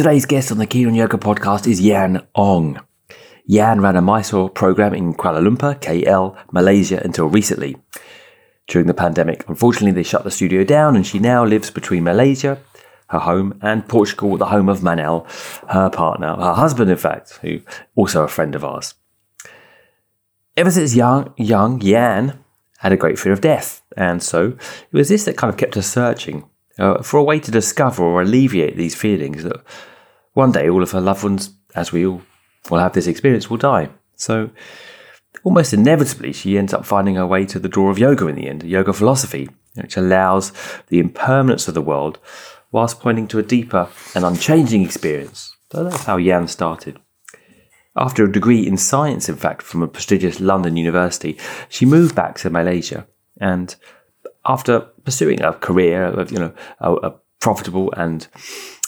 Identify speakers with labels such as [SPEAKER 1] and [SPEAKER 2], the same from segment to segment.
[SPEAKER 1] Today's guest on the Keen on Yoga podcast is Yan Ong. Yan ran a Mysore program in Kuala Lumpur, KL, Malaysia until recently. During the pandemic, unfortunately, they shut the studio down and she now lives between Malaysia, her home, and Portugal, the home of Manel, her partner, her husband, in fact, who also a friend of ours. Ever since young, young Yan had a great fear of death, and so it was this that kind of kept her searching uh, for a way to discover or alleviate these feelings that one day all of her loved ones, as we all will have this experience, will die. So almost inevitably, she ends up finding her way to the door of yoga in the end, yoga philosophy, which allows the impermanence of the world whilst pointing to a deeper and unchanging experience. So that's how Yan started. After a degree in science, in fact, from a prestigious London university, she moved back to Malaysia. And after pursuing a career, of you know, a, a profitable and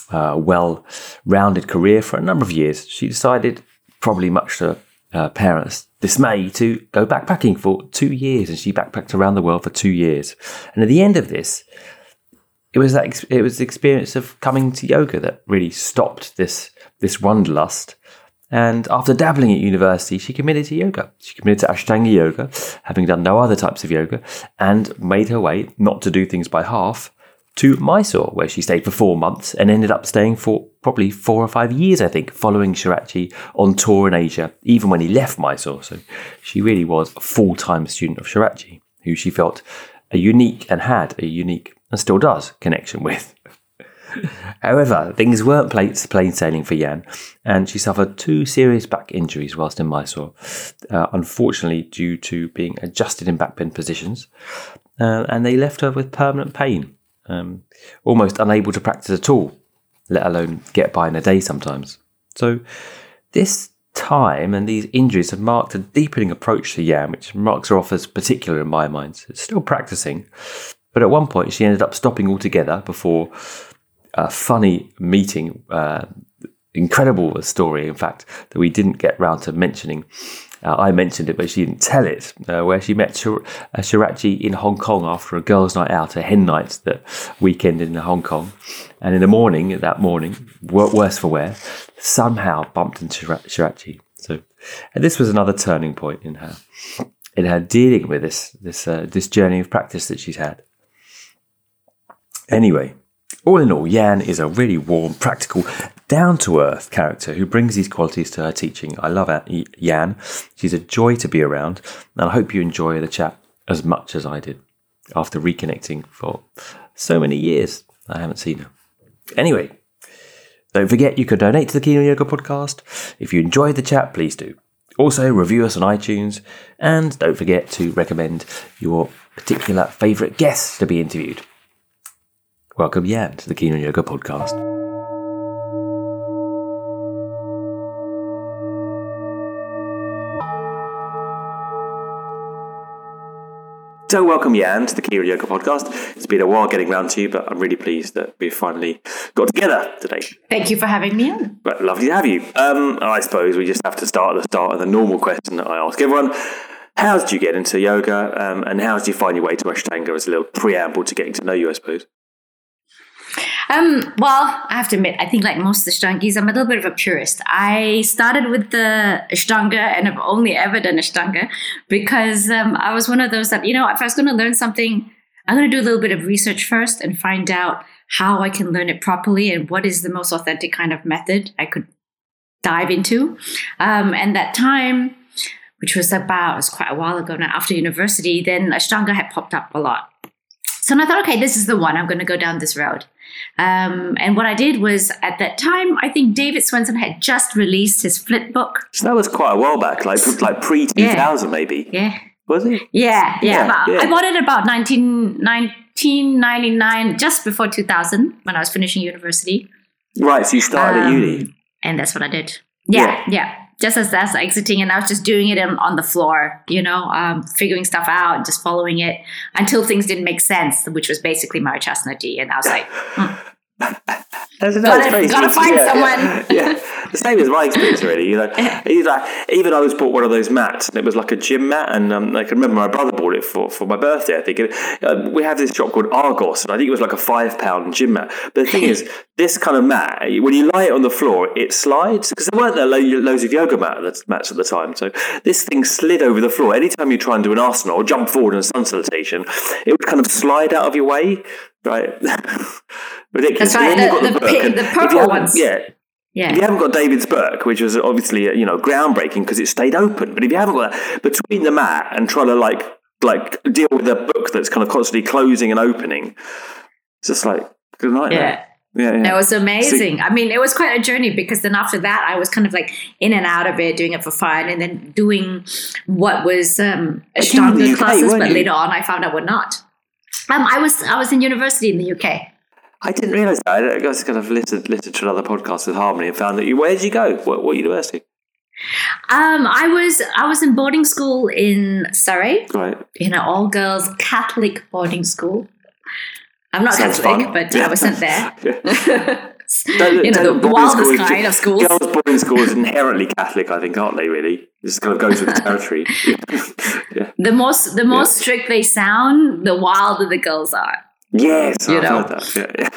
[SPEAKER 1] uh, well-rounded career for a number of years, she decided, probably much to uh, parents' dismay, to go backpacking for two years, and she backpacked around the world for two years. And at the end of this, it was that it was the experience of coming to yoga that really stopped this this wanderlust. And after dabbling at university, she committed to yoga. She committed to Ashtanga yoga, having done no other types of yoga, and made her way, not to do things by half, to Mysore, where she stayed for four months and ended up staying for probably four or five years, I think, following Sharathji on tour in Asia, even when he left Mysore. So she really was a full time student of Sharathji, who she felt a unique and had a unique and still does connection with. However, things weren't plain sailing for Yan, and she suffered two serious back injuries whilst in Mysore, uh, unfortunately, due to being adjusted in backbend positions, uh, and they left her with permanent pain um, almost unable to practice at all, let alone get by in a day sometimes. So, this time and these injuries have marked a deepening approach to Yam, which marks her off as particular in my mind. It's still practicing, but at one point she ended up stopping altogether before a funny meeting. Uh, incredible story, in fact, that we didn't get round to mentioning uh, I mentioned it, but she didn't tell it, uh, where she met Shir- uh, Sharathji in Hong Kong after a girls' night out, a hen night that weekend in Hong Kong. And in the morning, that morning, worse for wear, somehow bumped into Sharathji. So, and this was another turning point in her, in her dealing with this, this, uh, this journey of practice that she's had. Anyway, all in all, Yan is a really warm, practical, down to earth character who brings these qualities to her teaching. I love Yan. She's a joy to be around, and I hope you enjoy the chat as much as I did after reconnecting for so many years. I haven't seen her. Anyway, don't forget you can donate to the Keen on Yoga podcast. If you enjoyed the chat, please do. Also, review us on iTunes, and don't forget to recommend your particular favourite guests to be interviewed. Welcome, Yan, to the Keen on Yoga podcast. So, welcome, Yan, to the Keen on Yoga podcast. It's been a while getting round to you, but I'm really pleased that we finally got together today.
[SPEAKER 2] Thank you for having me on.
[SPEAKER 1] But lovely to have you. Um, I suppose we just have to start at the start of the normal question that I ask everyone. How did you get into yoga, um, and how did you find your way to Ashtanga as a little preamble to getting to know you, I suppose?
[SPEAKER 2] Um, well, I have to admit, I think like most Ashtangis, I'm a little bit of a purist. I started with the Ashtanga and I've only ever done Ashtanga because um, I was one of those that, you know, if I was going to learn something, I'm going to do a little bit of research first and find out how I can learn it properly and what is the most authentic kind of method I could dive into. Um, and that time, which was about, it was quite a while ago now, after university, then Ashtanga had popped up a lot. So I thought, okay, this is the one. I'm going to go down this road. Um, and what I did was at that time, I think David Swenson had just released his flip book.
[SPEAKER 1] So that was quite a while back, like like pre 2000 yeah. maybe.
[SPEAKER 2] Yeah.
[SPEAKER 1] Was it?
[SPEAKER 2] Yeah, yeah. yeah, yeah. I bought it about 19, 1999, just before 2000, when I was finishing university.
[SPEAKER 1] Right, so you started um, at uni.
[SPEAKER 2] And that's what I did. Yeah, yeah just as that's exiting and I was just doing it on the floor, you know, um, figuring stuff out, just following it until things didn't make sense, which was basically my chastity. And I was like, hmm. That's, gotta, gotta find yeah, someone.
[SPEAKER 1] Yeah, yeah. the same as my experience, really. You know, like, even I was bought one of those mats, and it was like a gym mat, and um, I can remember my brother bought it for, for my birthday. I think and, uh, we have this shop called Argos, and I think it was like a five pound gym mat. But the thing is, this kind of mat, when you lie it on the floor, it slides because there weren't there loads of yoga mat, mats at the time. So this thing slid over the floor. Anytime you try and do an asana or jump forward in a sun salutation, it would kind of slide out of your way. Right, ridiculous.
[SPEAKER 2] That's right. The, the, the, the purple ones.
[SPEAKER 1] Yeah,
[SPEAKER 2] yeah.
[SPEAKER 1] If you haven't got David's book, which was obviously you know groundbreaking because it stayed open, but if you haven't got that between the mat and trying to like like deal with a book that's kind of constantly closing and opening, it's just like good night.
[SPEAKER 2] Yeah.
[SPEAKER 1] Yeah, yeah.
[SPEAKER 2] It was amazing. So, I mean, it was quite a journey because then after that, I was kind of like in and out of it, doing it for fun, and then doing what was um, Ashtanga classes. But you? later on, I found out what not. Um, I was I was in university in the UK.
[SPEAKER 1] I didn't realise that. I just kind of listened, listened to another podcast with Harmony and found that you. Where did you go? What, what university?
[SPEAKER 2] Um, I was I was in boarding school in Surrey,
[SPEAKER 1] right?
[SPEAKER 2] In an all girls Catholic boarding school. I'm not Sounds Catholic, fun. but yeah. I was sent there. you know, the, the wildest kind of schools.
[SPEAKER 1] Girls' boarding schools inherently Catholic, I think, aren't they? Really, this kind of goes with the territory.
[SPEAKER 2] yeah. The more the more yeah. strict they sound, the wilder the girls are.
[SPEAKER 1] Yes, you I've know. that. Yeah, yeah.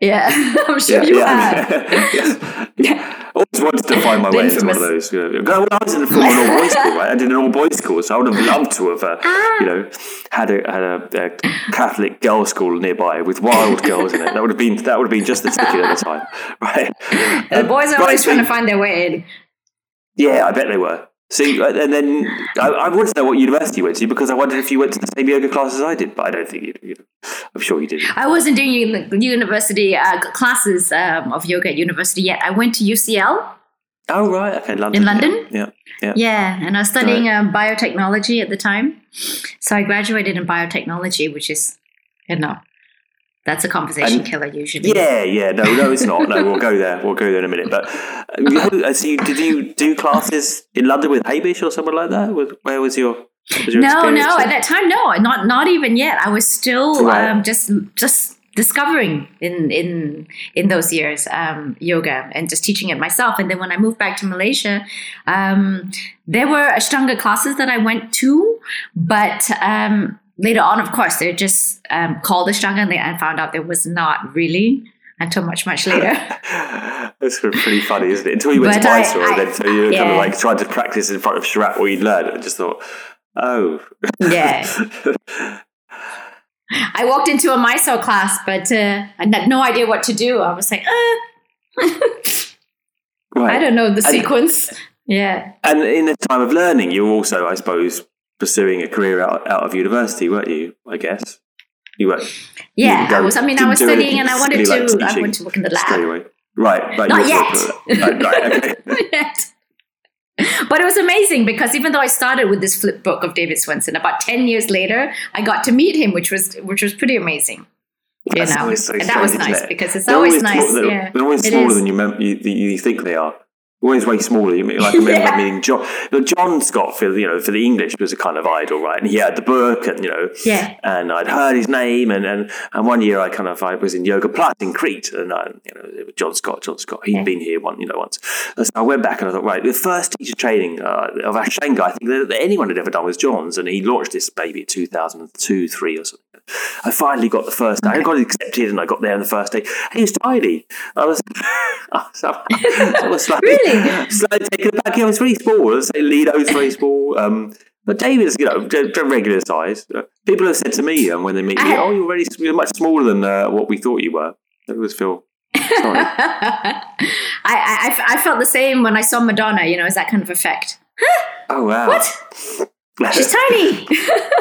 [SPEAKER 2] Yeah, I'm sure yeah, you yeah.
[SPEAKER 1] have. yeah. Always wanted to find my way into one of those. You know. When I was in a all boys school, right? I did an all boys school, so I would have loved to have, uh, ah. you know, had a had a, a, Catholic girls' school nearby with wild girls in it. That would have been that would have been just the ticket at the time, right?
[SPEAKER 2] The um, boys are always trying to find their way in.
[SPEAKER 1] Yeah, I bet they were. See, uh, and then I, I wanted to know what university you went to because I wondered if you went to the same yoga class as I did, but I don't think you. you know, I'm sure you did.
[SPEAKER 2] I wasn't doing university uh, classes um, of yoga at university yet. I went to UCL.
[SPEAKER 1] Oh right, okay, London.
[SPEAKER 2] In London,
[SPEAKER 1] yeah, yeah,
[SPEAKER 2] yeah. and I was studying right. um, biotechnology at the time, so I graduated in biotechnology, which is, you know, that's a conversation and, killer usually.
[SPEAKER 1] Yeah, yeah. No, no, it's not. No, we'll go there. We'll go there in a minute. But uh, so you, did you do classes in London with Hamish or someone like that? Where was your was your
[SPEAKER 2] no, no. At that time, no, not not even yet. I was still right. um, just just discovering in in in those years um, yoga and just teaching it myself. And then when I moved back to Malaysia, um, there were Ashtanga classes that I went to, but um, later on, of course, they just um, called and, they, and found out there was not really until much, much later.
[SPEAKER 1] That's pretty funny, isn't it? Until you went but to Mysore I, I, and then until you yeah. kind of like tried to practice in front of Sharath what you'd learned and just thought, oh.
[SPEAKER 2] Yeah. I walked into a Mysore class, but uh, I had no idea what to do. I was like, uh. right. I don't know the and, sequence. Yeah.
[SPEAKER 1] And in the time of learning, you're also, I suppose, pursuing a career out, out of university, weren't you? I guess you were.
[SPEAKER 2] Yeah, you I was. I mean, I was studying, and I wanted to. Like I wanted to work in the lab. Anyway.
[SPEAKER 1] Right,
[SPEAKER 2] but not yet. right, right, okay. not yet. But it was amazing because even though I started with this flip book of David Swenson, about ten years later, I got to meet him, which was which was pretty amazing. You That's know, so and that was nice because it's always, always, nice. They're, yeah,
[SPEAKER 1] they're always smaller than you, mem- you, you think they are always way smaller. You mean, like I remember yeah. meeting John. John Scott for you know for the English was a kind of idol, right? And he had the book, and you know,
[SPEAKER 2] yeah.
[SPEAKER 1] And I'd heard his name, and and, and one year I kind of I was in Yoga Plus in Crete, and I, you know John Scott, John Scott, he had yeah. been here one you know once. So I went back and I thought, right, the first teacher training uh, of Ashtanga I think that, that anyone had ever done was John's, and he launched this baby in two thousand two, three or something. I finally got the first day. I got accepted and I got there on the first day. He was tiny. I was, I was, I was slightly,
[SPEAKER 2] really?
[SPEAKER 1] Slightly taken aback. Yeah, I was very small. I say Lido's very small. Um, but David's, you know, regular size. People have said to me um, when they meet me, "Oh, you're very, you're much smaller than uh, what we thought you were." I always feel sorry.
[SPEAKER 2] I, I, I felt the same when I saw Madonna. You know, is that kind of effect?
[SPEAKER 1] oh wow!
[SPEAKER 2] What? She's tiny.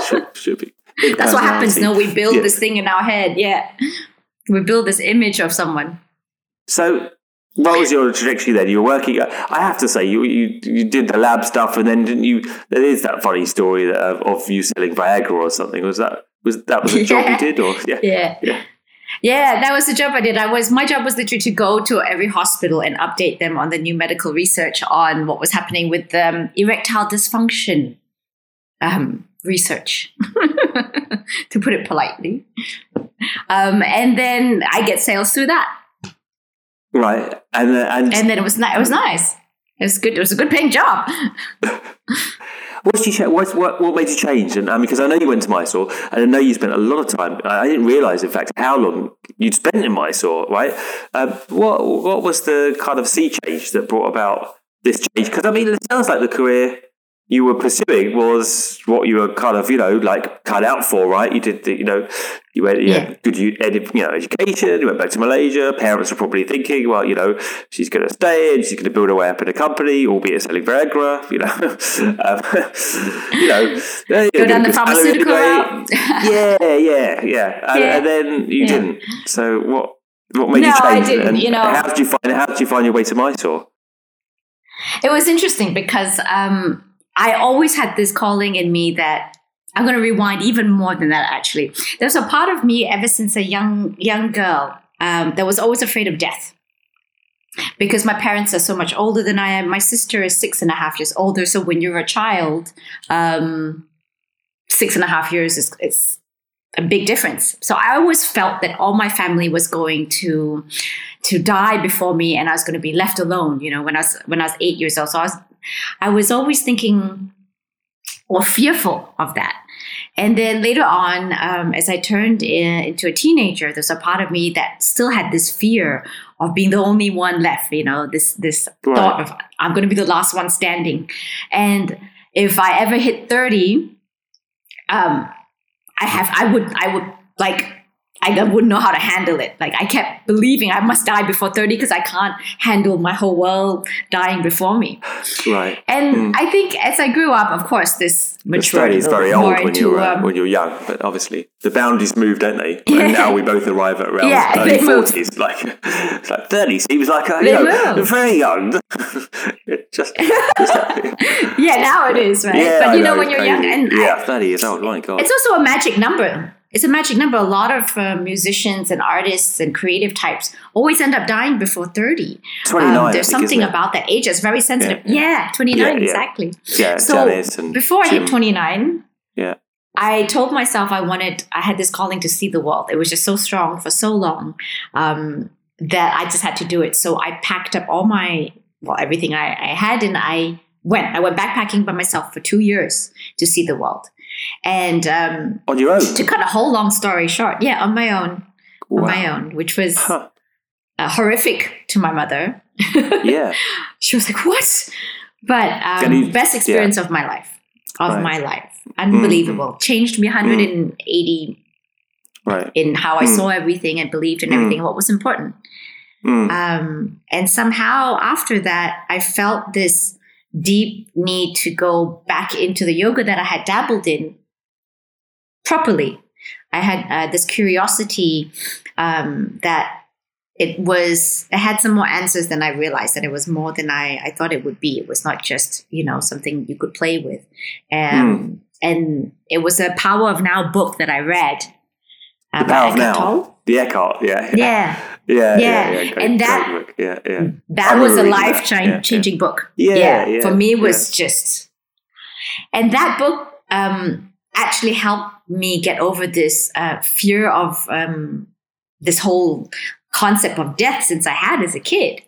[SPEAKER 1] should, should be.
[SPEAKER 2] That's what happens. No, we build yeah. this thing in our head. Yeah, we build this image of someone.
[SPEAKER 1] So, what was your trajectory then? You were working. I have to say, you you, you did the lab stuff, and then didn't you? There is that funny story that, of, of you selling Viagra or something. Was that was that was a job you did? Or
[SPEAKER 2] yeah, yeah. yeah. Yeah, that was the job I did. I was my job was literally to go to every hospital and update them on the new medical research on what was happening with um, erectile dysfunction. Um, research, to put it politely. Um, and then I get sales through that.
[SPEAKER 1] Right, and uh, and
[SPEAKER 2] and then it was ni- it was nice. It was good. It was a good paying job.
[SPEAKER 1] What did you what, what made you change? And um, because I know you went to Mysore, and I know you spent a lot of time. I I didn't realize, in fact, how long you'd spent in Mysore. Right? Um, what what was the kind of sea change that brought about this change? Because I mean, it sounds like the career you were pursuing was what you were kind of you know like cut out for, right? You did the, you know you went you
[SPEAKER 2] Yeah.
[SPEAKER 1] good you, you know education. You went back to Malaysia. Parents were probably thinking, well, you know, she's going to stay and she's going to build her way up in a company, albeit selling Viagra. You know, um, you know,
[SPEAKER 2] Go down the pharmaceutical route.
[SPEAKER 1] yeah, yeah, yeah. And,
[SPEAKER 2] Yeah.
[SPEAKER 1] and then you
[SPEAKER 2] Yeah.
[SPEAKER 1] didn't. So what? What made you
[SPEAKER 2] No, I
[SPEAKER 1] change?
[SPEAKER 2] didn't,
[SPEAKER 1] And
[SPEAKER 2] you know.
[SPEAKER 1] how did you find? How did you find your way to Mysore?
[SPEAKER 2] It was interesting because um, I always had this calling in me that I'm going to rewind even more than that. Actually, there's a part of me ever since a young young girl um, that was always afraid of death because my parents are so much older than I am. My sister is six and a half years older. So when you're a child, um, six and a half years is, is a big difference. So I always felt that all my family was going to to die before me, and I was going to be left alone. You know, when I was when I was eight years old, so I was I was always thinking or fearful of that. And then later on, um, as I turned in, into a teenager, there's a part of me that still had this fear of being the only one left. You know, this this
[SPEAKER 1] Right.
[SPEAKER 2] thought of I'm going to be the last one standing, and if I ever hit thirty, um, I have I would I would like I wouldn't know how to handle it. Like I kept believing I must die before thirty because I can't handle my whole world dying before me.
[SPEAKER 1] Right.
[SPEAKER 2] And
[SPEAKER 1] Mm.
[SPEAKER 2] I think as I grew up, of course, this matured a
[SPEAKER 1] is very old when you're
[SPEAKER 2] um,
[SPEAKER 1] when you're young, but obviously the boundaries move, don't they? And now we both arrive at around
[SPEAKER 2] Yeah,
[SPEAKER 1] early
[SPEAKER 2] they move.
[SPEAKER 1] forties. Like it's like thirty seems like a, you
[SPEAKER 2] They
[SPEAKER 1] know,
[SPEAKER 2] move.
[SPEAKER 1] very young. just, just
[SPEAKER 2] yeah, now it is right.
[SPEAKER 1] yeah,
[SPEAKER 2] but you know,
[SPEAKER 1] know,
[SPEAKER 2] when you're
[SPEAKER 1] it's
[SPEAKER 2] young, and
[SPEAKER 1] yeah,
[SPEAKER 2] I,
[SPEAKER 1] thirty years old. My God.
[SPEAKER 2] it's also a magic number. It's a magic number. A lot of uh, musicians and artists and creative types always end up dying before thirty.
[SPEAKER 1] Twenty
[SPEAKER 2] Um, there's something about that age that's very sensitive.
[SPEAKER 1] Yeah,
[SPEAKER 2] Yeah,
[SPEAKER 1] Yeah,
[SPEAKER 2] nine
[SPEAKER 1] yeah.
[SPEAKER 2] exactly.
[SPEAKER 1] yeah,
[SPEAKER 2] so Before I hit 29,
[SPEAKER 1] Yeah.
[SPEAKER 2] I told myself I wanted, I had this calling to see the world. It was just so strong for so long um, that I just had to do it. So I packed up all my, well, everything I, I had and I went. I went backpacking by myself for two years to see the world. And um,
[SPEAKER 1] on your own.
[SPEAKER 2] to cut a whole long story short, yeah, on my own, on my own, which was
[SPEAKER 1] Huh.
[SPEAKER 2] uh, horrific to my mother.
[SPEAKER 1] Yeah.
[SPEAKER 2] she was like, "What?" But um,
[SPEAKER 1] you-
[SPEAKER 2] best experience of my life, of
[SPEAKER 1] Right.
[SPEAKER 2] my life, unbelievable. Changed me 180
[SPEAKER 1] Right.
[SPEAKER 2] in how I
[SPEAKER 1] Mm.
[SPEAKER 2] saw everything and believed in
[SPEAKER 1] Mm.
[SPEAKER 2] everything, what was important.
[SPEAKER 1] Mm.
[SPEAKER 2] Um, and somehow after that, I felt this deep need to go back into the yoga that I had dabbled in properly. I had uh, this curiosity um, that it was, it had some more answers than I realized, that it was more than I, I thought it would be. It was not just, you know, something you could play with. Um, And it was a Power of Now book that I read. uh,
[SPEAKER 1] The Power of Now.
[SPEAKER 2] Tolle.
[SPEAKER 1] The Eckhart. Yeah.
[SPEAKER 2] Yeah.
[SPEAKER 1] Yeah. Yeah.
[SPEAKER 2] Yeah.
[SPEAKER 1] yeah, Great,
[SPEAKER 2] And that
[SPEAKER 1] book. yeah yeah
[SPEAKER 2] that
[SPEAKER 1] I
[SPEAKER 2] was a life.
[SPEAKER 1] Yeah, yeah.
[SPEAKER 2] changing book.
[SPEAKER 1] Yeah, yeah,
[SPEAKER 2] For me, it was just, and that book um, actually helped me get over this uh, fear of um, this whole concept of death since I had as a kid.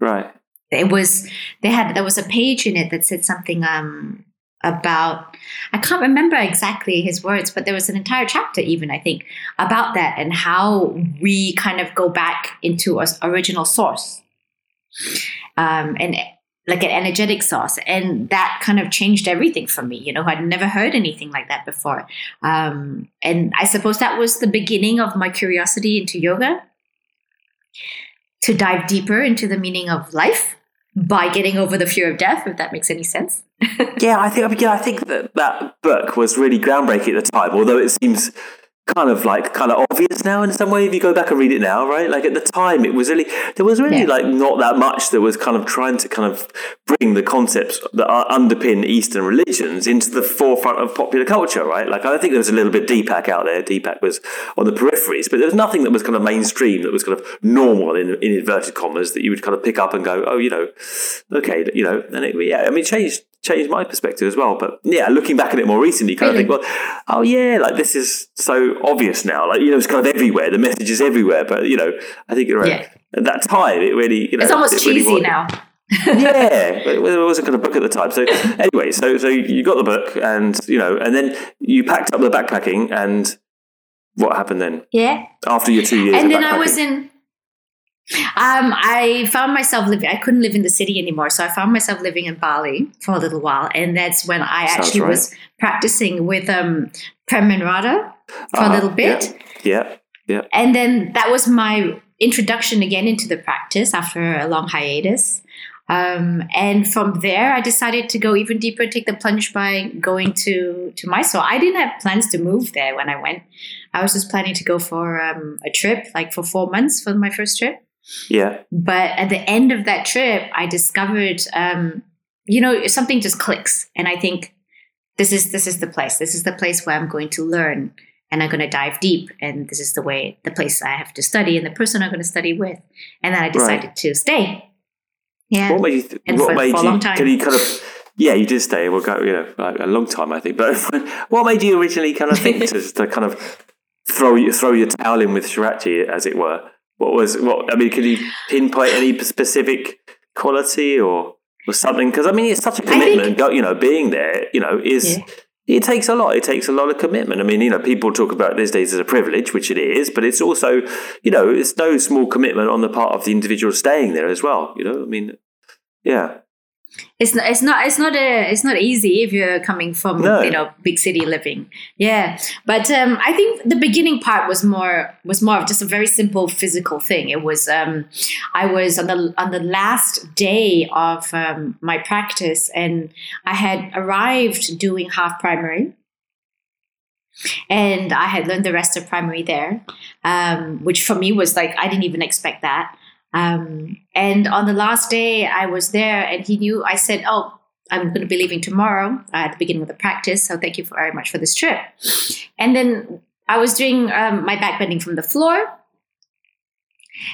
[SPEAKER 1] Right.
[SPEAKER 2] It was they had there was a page in it that said something um, about I can't remember exactly his words, but there was an entire chapter even I think about that and how we kind of go back into our original source, um, and like an energetic source, and that kind of changed everything for me. You know, I'd never heard anything like that before, um, and I suppose that was the beginning of my curiosity into yoga. To dive deeper into the meaning of life by getting over the fear of death, if that makes any sense.
[SPEAKER 1] Yeah, I think. Yeah, I think that that book was really groundbreaking at the time. Although it seems kind of like kind of obvious now in some way if you go back and read it now, right? Like at the time, it was really there was really
[SPEAKER 2] Yeah.
[SPEAKER 1] like not that much that was kind of trying to kind of bring the concepts that are underpin Eastern religions into the forefront of popular culture, right? Like I think there was a little bit Deepak out there. Deepak was on the peripheries, but there was nothing that was kind of mainstream that was kind of normal in, in inverted commas that you would kind of pick up and go, oh, you know, okay, you know, and it, yeah, I mean, it changed changed my perspective as well. But yeah, looking back at it more recently, kind
[SPEAKER 2] Really?
[SPEAKER 1] of think, well, oh yeah, like this is so obvious now. Like you know, it's kind of everywhere. The message is everywhere. But you know, I think you're right.
[SPEAKER 2] Yeah.
[SPEAKER 1] At that time, it really, you know,
[SPEAKER 2] It's almost
[SPEAKER 1] it
[SPEAKER 2] cheesy
[SPEAKER 1] was-
[SPEAKER 2] now.
[SPEAKER 1] yeah, but it wasn't going to book at the time. So anyway, so so you got the book, and you know, and then you packed up the backpacking, and what happened then
[SPEAKER 2] Yeah.
[SPEAKER 1] after your two years?
[SPEAKER 2] and
[SPEAKER 1] of
[SPEAKER 2] then I was in. Um, I found myself living. I couldn't live in the city anymore, so I found myself living in Bali for a little while, and that's when I
[SPEAKER 1] Sounds
[SPEAKER 2] actually
[SPEAKER 1] right.
[SPEAKER 2] was practicing with um, Prem Radha for
[SPEAKER 1] Ah,
[SPEAKER 2] a little bit,
[SPEAKER 1] Yeah, yeah,
[SPEAKER 2] and then that was my introduction again into the practice after a long hiatus. Um, and from there, I decided to go even deeper, take the plunge by going to to Mysore. I didn't have plans to move there when I went. I was just planning to go for um, a trip, like for four months for my first trip.
[SPEAKER 1] Yeah,
[SPEAKER 2] But at the end of that trip, I discovered, um, you know, something just clicks, and I think this is this is the place. This is the place where I'm going to learn, and I'm going to dive deep, and this is the way, the place I have to study, and the person I'm going to study with. And then I decided to stay. Yeah.
[SPEAKER 1] What made you? Th-
[SPEAKER 2] And
[SPEAKER 1] what
[SPEAKER 2] for-
[SPEAKER 1] made
[SPEAKER 2] for a
[SPEAKER 1] you?
[SPEAKER 2] long time.
[SPEAKER 1] Can you kind of? Yeah, you did stay. We'll go. You know, a long time, I think. But what made you originally kind of think to, to kind of throw you throw your towel in with Sharathji, as it were? What was what? I mean, can you pinpoint any specific quality or or something? Because I mean, it's such a commitment. go, you know, being there, you know, is.
[SPEAKER 2] Yeah.
[SPEAKER 1] It takes a lot. It takes a lot of commitment. I mean, you know, people talk about these days as a privilege, which it is, but it's also, you know, it's no small commitment on the part of the individual staying there as well. You know, I mean, yeah.
[SPEAKER 2] It's not it's not it's not a it's not easy if you're coming from
[SPEAKER 1] No.
[SPEAKER 2] you know big city living. Yeah. But um i think the beginning part was more was more of just a very simple physical thing. It was um i was on the on the last day of um, my practice and i had arrived doing half primary. And i had learned the rest of primary there um, which for me was like i didn't even expect that um, and on the last day I was there and he knew, I said, Oh, I'm going to be leaving tomorrow uh, at the beginning of the practice. So thank you very much for this trip. And then I was doing um, my backbending from the floor.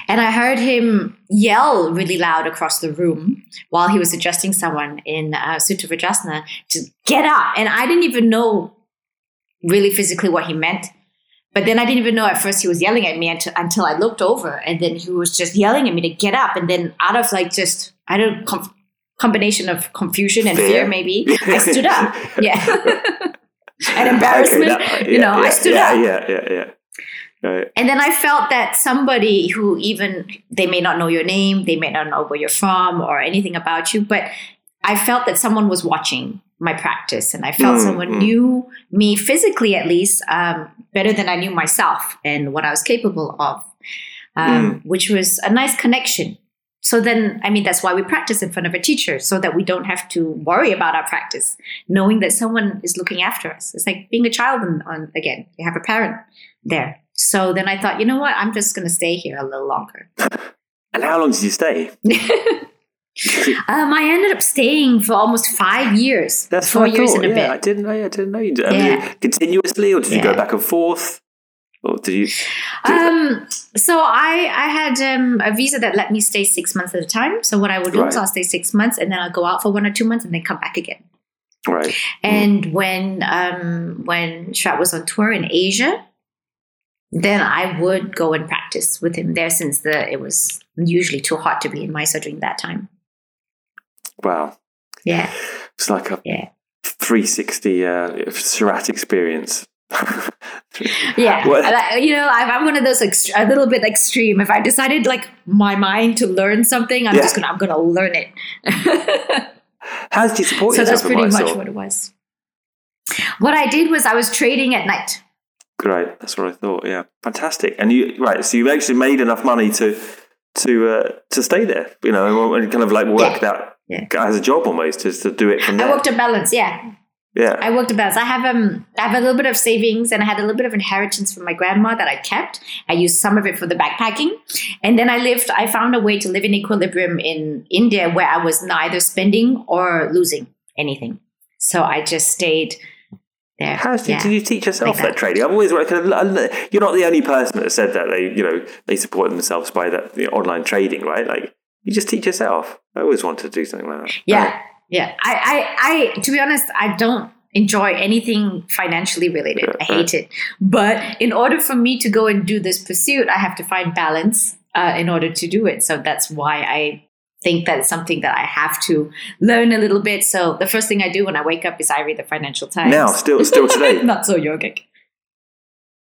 [SPEAKER 2] And I heard him yell really loud across the room while he was adjusting someone in uh, Supta Vajrasana to get up. And I didn't even know really physically what he meant. But then I didn't even know at first he was yelling at me until, until I looked over, and then he was just yelling at me to get up. And then out of like just I don't com- combination of confusion and fear,
[SPEAKER 1] Fear.
[SPEAKER 2] maybe I stood up. Yeah, and embarrassment.
[SPEAKER 1] Okay,
[SPEAKER 2] you
[SPEAKER 1] yeah,
[SPEAKER 2] know, I stood
[SPEAKER 1] yeah,
[SPEAKER 2] up.
[SPEAKER 1] Yeah, yeah, yeah. Right.
[SPEAKER 2] And then I felt that somebody who even they may not know your name, they may not know where you're from or anything about you, but I felt that someone was watching my practice, and I felt
[SPEAKER 1] Mm,
[SPEAKER 2] someone
[SPEAKER 1] mm.
[SPEAKER 2] knew me physically, at least, um, better than I knew myself and what I was capable of, um, which was a nice connection. So then, I mean, that's why we practice in front of a teacher, so that we don't have to worry about our practice, knowing that someone is looking after us. It's like being a child, on, on again, you have a parent there. So then I thought, you know what? I'm just going to stay here a little longer.
[SPEAKER 1] And how long did you stay?
[SPEAKER 2] Um, I ended up staying for almost five years.
[SPEAKER 1] That's
[SPEAKER 2] four years and a
[SPEAKER 1] yeah, I didn't know. I didn't know you did. I mean,
[SPEAKER 2] Yeah.
[SPEAKER 1] continuously, or did you go back and forth, or did you?
[SPEAKER 2] Um, so I I had um, a visa that let me stay six months at a time. So what I would do is I'll stay six months and then I'll go out for one or two months and then come back again.
[SPEAKER 1] Right.
[SPEAKER 2] And when um, when Sharath was on tour in Asia, then I would go and practice with him there since the it was usually too hot to be in Mysore during that time.
[SPEAKER 1] Wow.
[SPEAKER 2] Yeah,
[SPEAKER 1] It's like a
[SPEAKER 2] yeah.
[SPEAKER 1] 360 uh, Sharath experience.
[SPEAKER 2] Yeah,
[SPEAKER 1] What-
[SPEAKER 2] you know, I'm, I'm one of those ext- a little bit extreme. If I decided like my mind to learn something, I'm
[SPEAKER 1] Yeah.
[SPEAKER 2] just gonna I'm gonna learn it.
[SPEAKER 1] How did you support
[SPEAKER 2] so
[SPEAKER 1] yourself
[SPEAKER 2] that's pretty much what it was. What I did was I was trading at night.
[SPEAKER 1] Great, that's what I thought. Yeah, fantastic. And you right, so you actually made enough money to to uh, to stay there, you know, and kind of like work
[SPEAKER 2] Yeah.
[SPEAKER 1] that
[SPEAKER 2] Yeah.
[SPEAKER 1] as a job almost, is to do it from
[SPEAKER 2] I worked a balance. Yeah,
[SPEAKER 1] yeah,
[SPEAKER 2] I worked a balance. I have um I have a little bit of savings and I had a little bit of inheritance from my grandma that I kept. I used some of it for the backpacking, and then I lived. I found a way to live in equilibrium in India where I was neither spending or losing anything. So I just stayed there.
[SPEAKER 1] How did,
[SPEAKER 2] yeah.
[SPEAKER 1] did you teach yourself
[SPEAKER 2] Like
[SPEAKER 1] that.
[SPEAKER 2] that.
[SPEAKER 1] trading? I've always of, you're not the only person that said that they you know they support themselves by that know, online trading, right? Like you just teach yourself. I always wanted to do something like that.
[SPEAKER 2] Yeah. yeah. I, I, I, to be honest, I don't enjoy anything financially related. I hate it. But in order for me to go and do this pursuit, I have to find balance uh, in order to do it. So that's why I think that it's something that I have to learn a little bit. So the first thing I do when I wake up is I read the Financial Times.
[SPEAKER 1] Now, still, still today.
[SPEAKER 2] Not so yogic.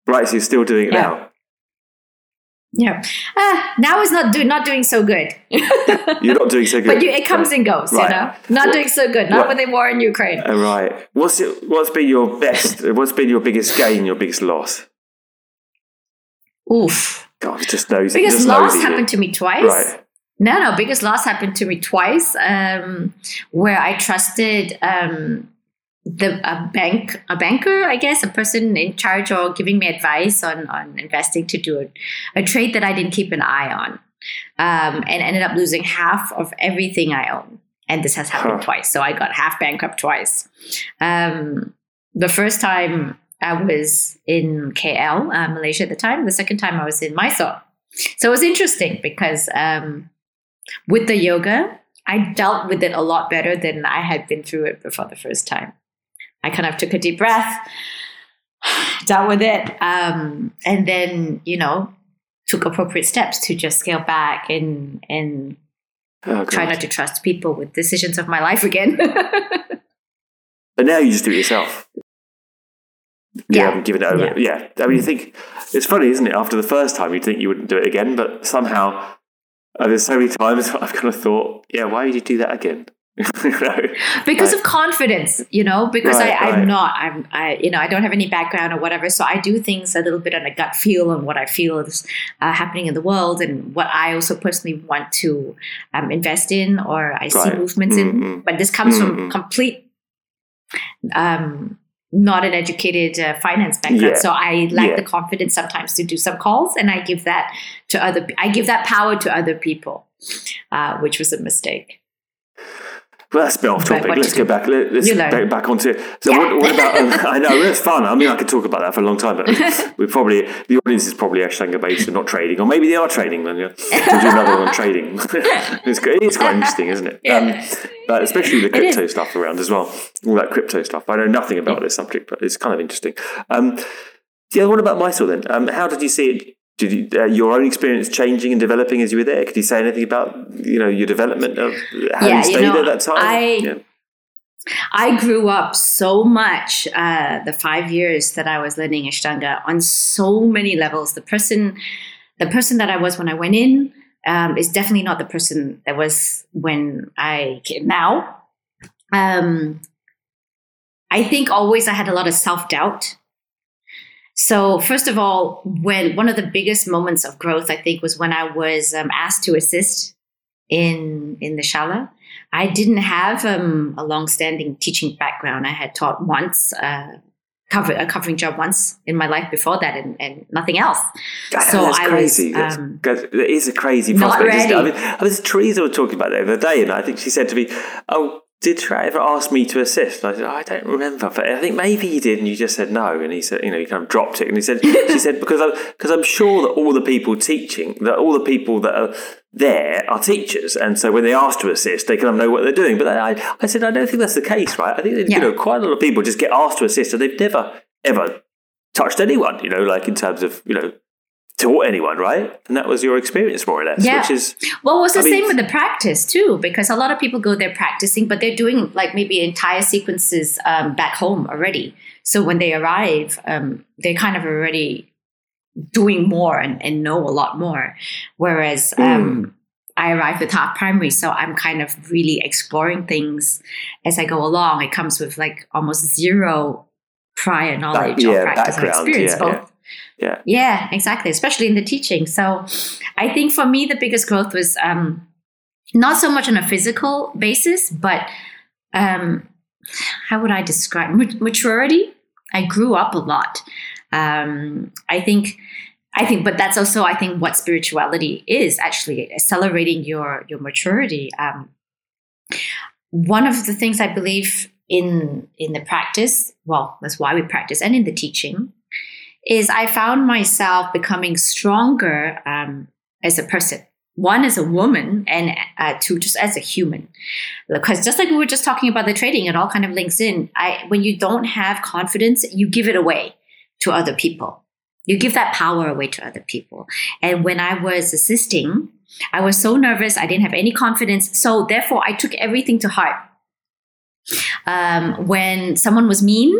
[SPEAKER 1] Right, so you're still doing it
[SPEAKER 2] Yeah.
[SPEAKER 1] now.
[SPEAKER 2] Yeah. Ah, now is not do not doing so good.
[SPEAKER 1] You're not doing so good.
[SPEAKER 2] but you, it comes and goes,
[SPEAKER 1] Right.
[SPEAKER 2] you know. Not doing so good. Not
[SPEAKER 1] what-
[SPEAKER 2] with the war in Ukraine.
[SPEAKER 1] Uh, right. What's it, what's been your best? What's been your biggest gain? Your biggest loss?
[SPEAKER 2] Oof.
[SPEAKER 1] God, just nosy.
[SPEAKER 2] Biggest
[SPEAKER 1] just
[SPEAKER 2] loss happened to me twice.
[SPEAKER 1] Right.
[SPEAKER 2] No, no, biggest loss happened to me twice, um, where I trusted um, the a bank, a banker, I guess, a person in charge or giving me advice on on investing to do a, a trade that I didn't keep an eye on, um, and ended up losing half of everything I own. And this has happened
[SPEAKER 1] Huh.
[SPEAKER 2] twice, so I got half bankrupt twice. Um, the first time I was in KL, uh, Malaysia at the time. The second time I was in Mysore. So it was interesting because um, with the yoga, I dealt with it a lot better than I had been through it before the first time. I kind of took a deep breath, dealt with it, um, and then you know took appropriate steps to just scale back and and
[SPEAKER 1] Oh,
[SPEAKER 2] try not to trust people with decisions of my life again.
[SPEAKER 1] But now you just do it yourself. You
[SPEAKER 2] Yeah.
[SPEAKER 1] haven't given it over. Yeah. I mean, you think it's funny, isn't it? After the first time, you'd think you wouldn't do it again, but somehow uh, there's so many times I've kind of thought, yeah, why would you do that again?
[SPEAKER 2] because
[SPEAKER 1] Right.
[SPEAKER 2] of confidence you know because
[SPEAKER 1] Right,
[SPEAKER 2] I, i'm
[SPEAKER 1] right.
[SPEAKER 2] not i'm i you know i don't have any background or whatever so i do things a little bit on a gut feel and what i feel is uh, happening in the world and what i also personally want to um, invest in or i see movements in
[SPEAKER 1] Mhm.
[SPEAKER 2] but this comes
[SPEAKER 1] Mhm.
[SPEAKER 2] from complete um not an educated uh, finance background
[SPEAKER 1] Yeah.
[SPEAKER 2] so i lack
[SPEAKER 1] Yeah.
[SPEAKER 2] the confidence sometimes to do some calls and i give that to other i give that power to other people uh, which was a mistake
[SPEAKER 1] Well, that's a bit off topic. Let's go back. Let,
[SPEAKER 2] learn.
[SPEAKER 1] go back onto it. So,
[SPEAKER 2] Yeah.
[SPEAKER 1] what, what about? Um, I know it's fun. I mean, I could talk about that for a long time, but we probably the audience is probably Ashtanga based and not trading, or maybe they are trading. Then yeah. we'll do another one on trading. it's, quite- it's quite interesting, isn't it? Um, but especially the crypto stuff around as well. All that crypto stuff. I know nothing about this subject, but it's kind of interesting. Um, yeah. What about Mysore then? Um, how did you see it? Did you, uh, your own experience changing and developing as you were there? Could you say anything about you know your development of how
[SPEAKER 2] Yeah,
[SPEAKER 1] you
[SPEAKER 2] you
[SPEAKER 1] stayed
[SPEAKER 2] know,
[SPEAKER 1] at that time?
[SPEAKER 2] I-
[SPEAKER 1] yeah.
[SPEAKER 2] I grew up so much uh, the five years that I was learning Ashtanga on so many levels. The person, the person that I was when I went in, um, is definitely not the person that was when I came now. Um, I think always I had a lot of self doubt. So first of all, when one of the biggest moments of growth, I think, was when I was um, asked to assist in in the shala. I didn't have um, a long-standing teaching background. I had taught once, uh, cover, a covering job once in my life before that, and, and nothing else. So
[SPEAKER 1] that's
[SPEAKER 2] I
[SPEAKER 1] crazy. That's-
[SPEAKER 2] um,
[SPEAKER 1] that's- it is a crazy
[SPEAKER 2] not
[SPEAKER 1] prospect. isn't it? I
[SPEAKER 2] ready.
[SPEAKER 1] mean, I was Teresa was talking about it the other day, and I think she said to me, "Oh, did Trey ever ask me to assist?" And I said, oh, "I don't remember, but I think maybe he did." And you just said no, and he said, "You know, he kind of dropped it." And he said, "She said because I'm because I'm sure that all the people teaching, that all the people that are there are teachers, and so when they ask to assist, they kind of know what they're doing." But I, I said, I don't think that's the case, right? I think that,
[SPEAKER 2] Yeah.
[SPEAKER 1] you know quite a lot of people just get asked to assist, and they've never ever touched anyone, you know, like in terms of you know taught anyone, right? And that was your experience, more or less,
[SPEAKER 2] Yeah.
[SPEAKER 1] which is
[SPEAKER 2] Well, it was the
[SPEAKER 1] I mean-
[SPEAKER 2] same with the practice too, because a lot of people go there practicing, but they're doing like maybe entire sequences um, back home already. So when they arrive, um, they're kind of already doing more and, and know a lot more. Whereas um, I arrived with half primary, so I'm kind of really exploring things as I go along. It comes with like almost zero prior knowledge
[SPEAKER 1] yeah,
[SPEAKER 2] or practice and experience,
[SPEAKER 1] yeah,
[SPEAKER 2] both
[SPEAKER 1] yeah.
[SPEAKER 2] yeah, exactly. Especially in the teaching. So I think for me, the biggest growth was um, not so much on a physical basis, but um, how would I describe maturity? I grew up a lot. Um, I think. I think, but that's also, I think, what spirituality is actually accelerating your your maturity. Um, one of the things I believe in in the practice, well, that's why we practice, and in the teaching, is I found myself becoming stronger um, as a person. One as a woman and uh, two just as a human. Because just like we were just talking about the trading it all kind of links in. I when you don't have confidence you give it away to other people. You give that power away to other people. And when i was assisting i was so nervous i didn't have any confidence. So therefore i took everything to heart. Um, when someone was mean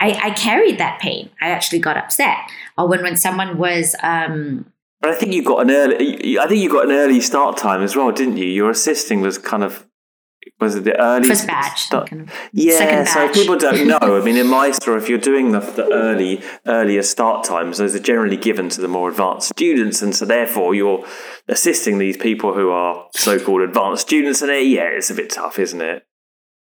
[SPEAKER 2] I, I, carried that pain i actually got upset or when when someone was um,
[SPEAKER 1] but I think you got an early. I think you got an early start time as well, didn't you? Your assisting was kind of was it the early
[SPEAKER 2] first batch? Start? Kind of
[SPEAKER 1] yeah, so people don't know. I mean, in Mysore, if you're doing the, the early earlier start times, those are generally given to the more advanced students, and so therefore you're assisting these people who are so-called advanced students, and it, yeah, it's a bit tough, isn't it?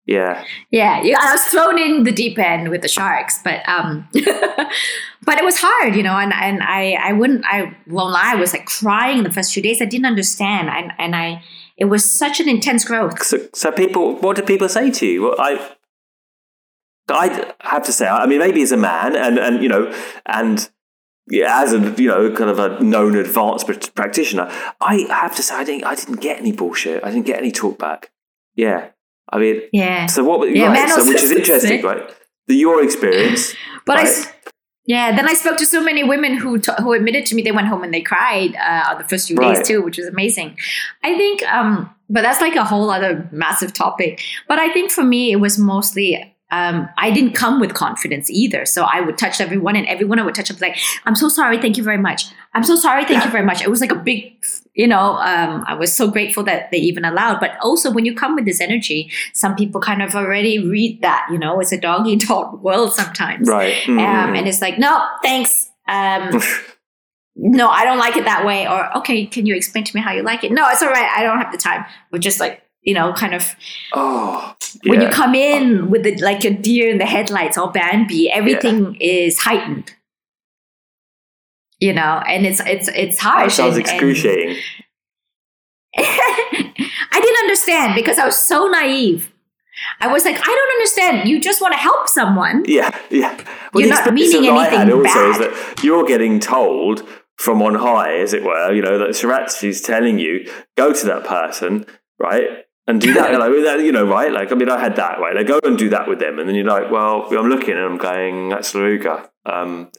[SPEAKER 1] Yeah.
[SPEAKER 2] Yeah, I was thrown in the deep end with the sharks, but um, but it was hard, you know. And and I I wouldn't I won't lie, I was like crying the first few days. I didn't understand, and and I it was such an intense growth.
[SPEAKER 1] So, so people, what do people say to you? Well, I I have to say, I mean, maybe as a man, and and you know, and yeah, as a you know, kind of a known advanced practitioner, I have to say, I didn't I didn't get any bullshit. I didn't get any talk back. Yeah, I mean,
[SPEAKER 2] yeah.
[SPEAKER 1] So what? Yeah, right, so, which is interesting, right? The your experience,
[SPEAKER 2] but right? I. Yeah, then I spoke to so many women who t- who admitted to me they went home and they cried uh, on the first few right. days too, which was amazing. I think, um, but that's like a whole other massive topic. But I think for me, it was mostly um, I didn't come with confidence either. So I would touch everyone, and everyone I would touch, was like, "I'm so sorry, thank you very much. I'm so sorry, thank you very much." It was like a big, you know. Um, I was so grateful that they even allowed. But also, when you come with this energy, some people kind of already read that. You know, it's a doggy dog world sometimes,
[SPEAKER 1] right?
[SPEAKER 2] Mm-hmm. Um, and it's like, no, thanks. Um, no, I don't like it that way. Or okay, can you explain to me how you like it? No, it's all right. I don't have the time. We're just like you know, kind of.
[SPEAKER 1] Oh, yeah.
[SPEAKER 2] When you come in with the like a deer in the headlights or Bambi, everything yeah. is heightened. You know, and it's it's it's harsh.
[SPEAKER 1] That sounds and, excruciating.
[SPEAKER 2] And I didn't understand because I was so naive. I was like, I don't understand. You just want to help someone.
[SPEAKER 1] Yeah, yeah.
[SPEAKER 2] Well, you're not meaning anything also bad.
[SPEAKER 1] that you're getting told from on high, as it were, you know, that Sharathji is telling you, go to that person, right? And do that. like, you know, right? Like, I mean, I had that, right? Like, go and do that with them. And then you're like, well, I'm looking and I'm going, that's Laruga. Um,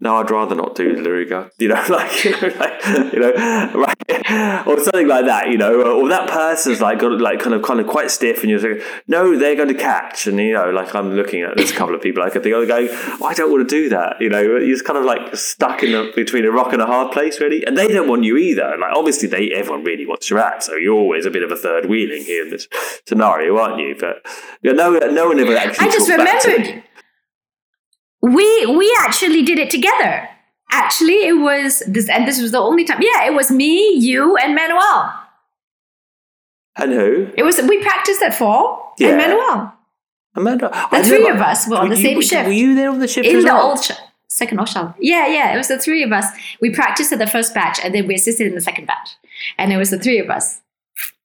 [SPEAKER 1] no, I'd rather not do Laruga, you know, like, you know, like, you know, right, or something like that, you know, or that person's like got like kind of kind of quite stiff, and you're saying, no, they're going to catch, and you know, like I'm looking at there's a couple of people I could think of going, oh, I don't want to do that, you know, you're just kind of like stuck in the, between a rock and a hard place, really, and they don't want you either. Like obviously, they everyone really wants your at, so you're always a bit of a third wheeling here in this scenario, aren't you? But you know, no, no one ever actually.
[SPEAKER 2] I just remembered we we actually did it together. Actually, it was this, and this was the only time. Yeah, it was me, you, and Manel.
[SPEAKER 1] And who?
[SPEAKER 2] It was we practiced at four. Yeah. And Manel.
[SPEAKER 1] Amanda,
[SPEAKER 2] the three of us were on the same
[SPEAKER 1] you,
[SPEAKER 2] shift.
[SPEAKER 1] Were you there on the shift
[SPEAKER 2] in
[SPEAKER 1] the
[SPEAKER 2] well? old sh- second Oshal? Yeah, yeah. It was the three of us. We practiced at the first batch, and then we assisted in the second batch, and it was the three of us.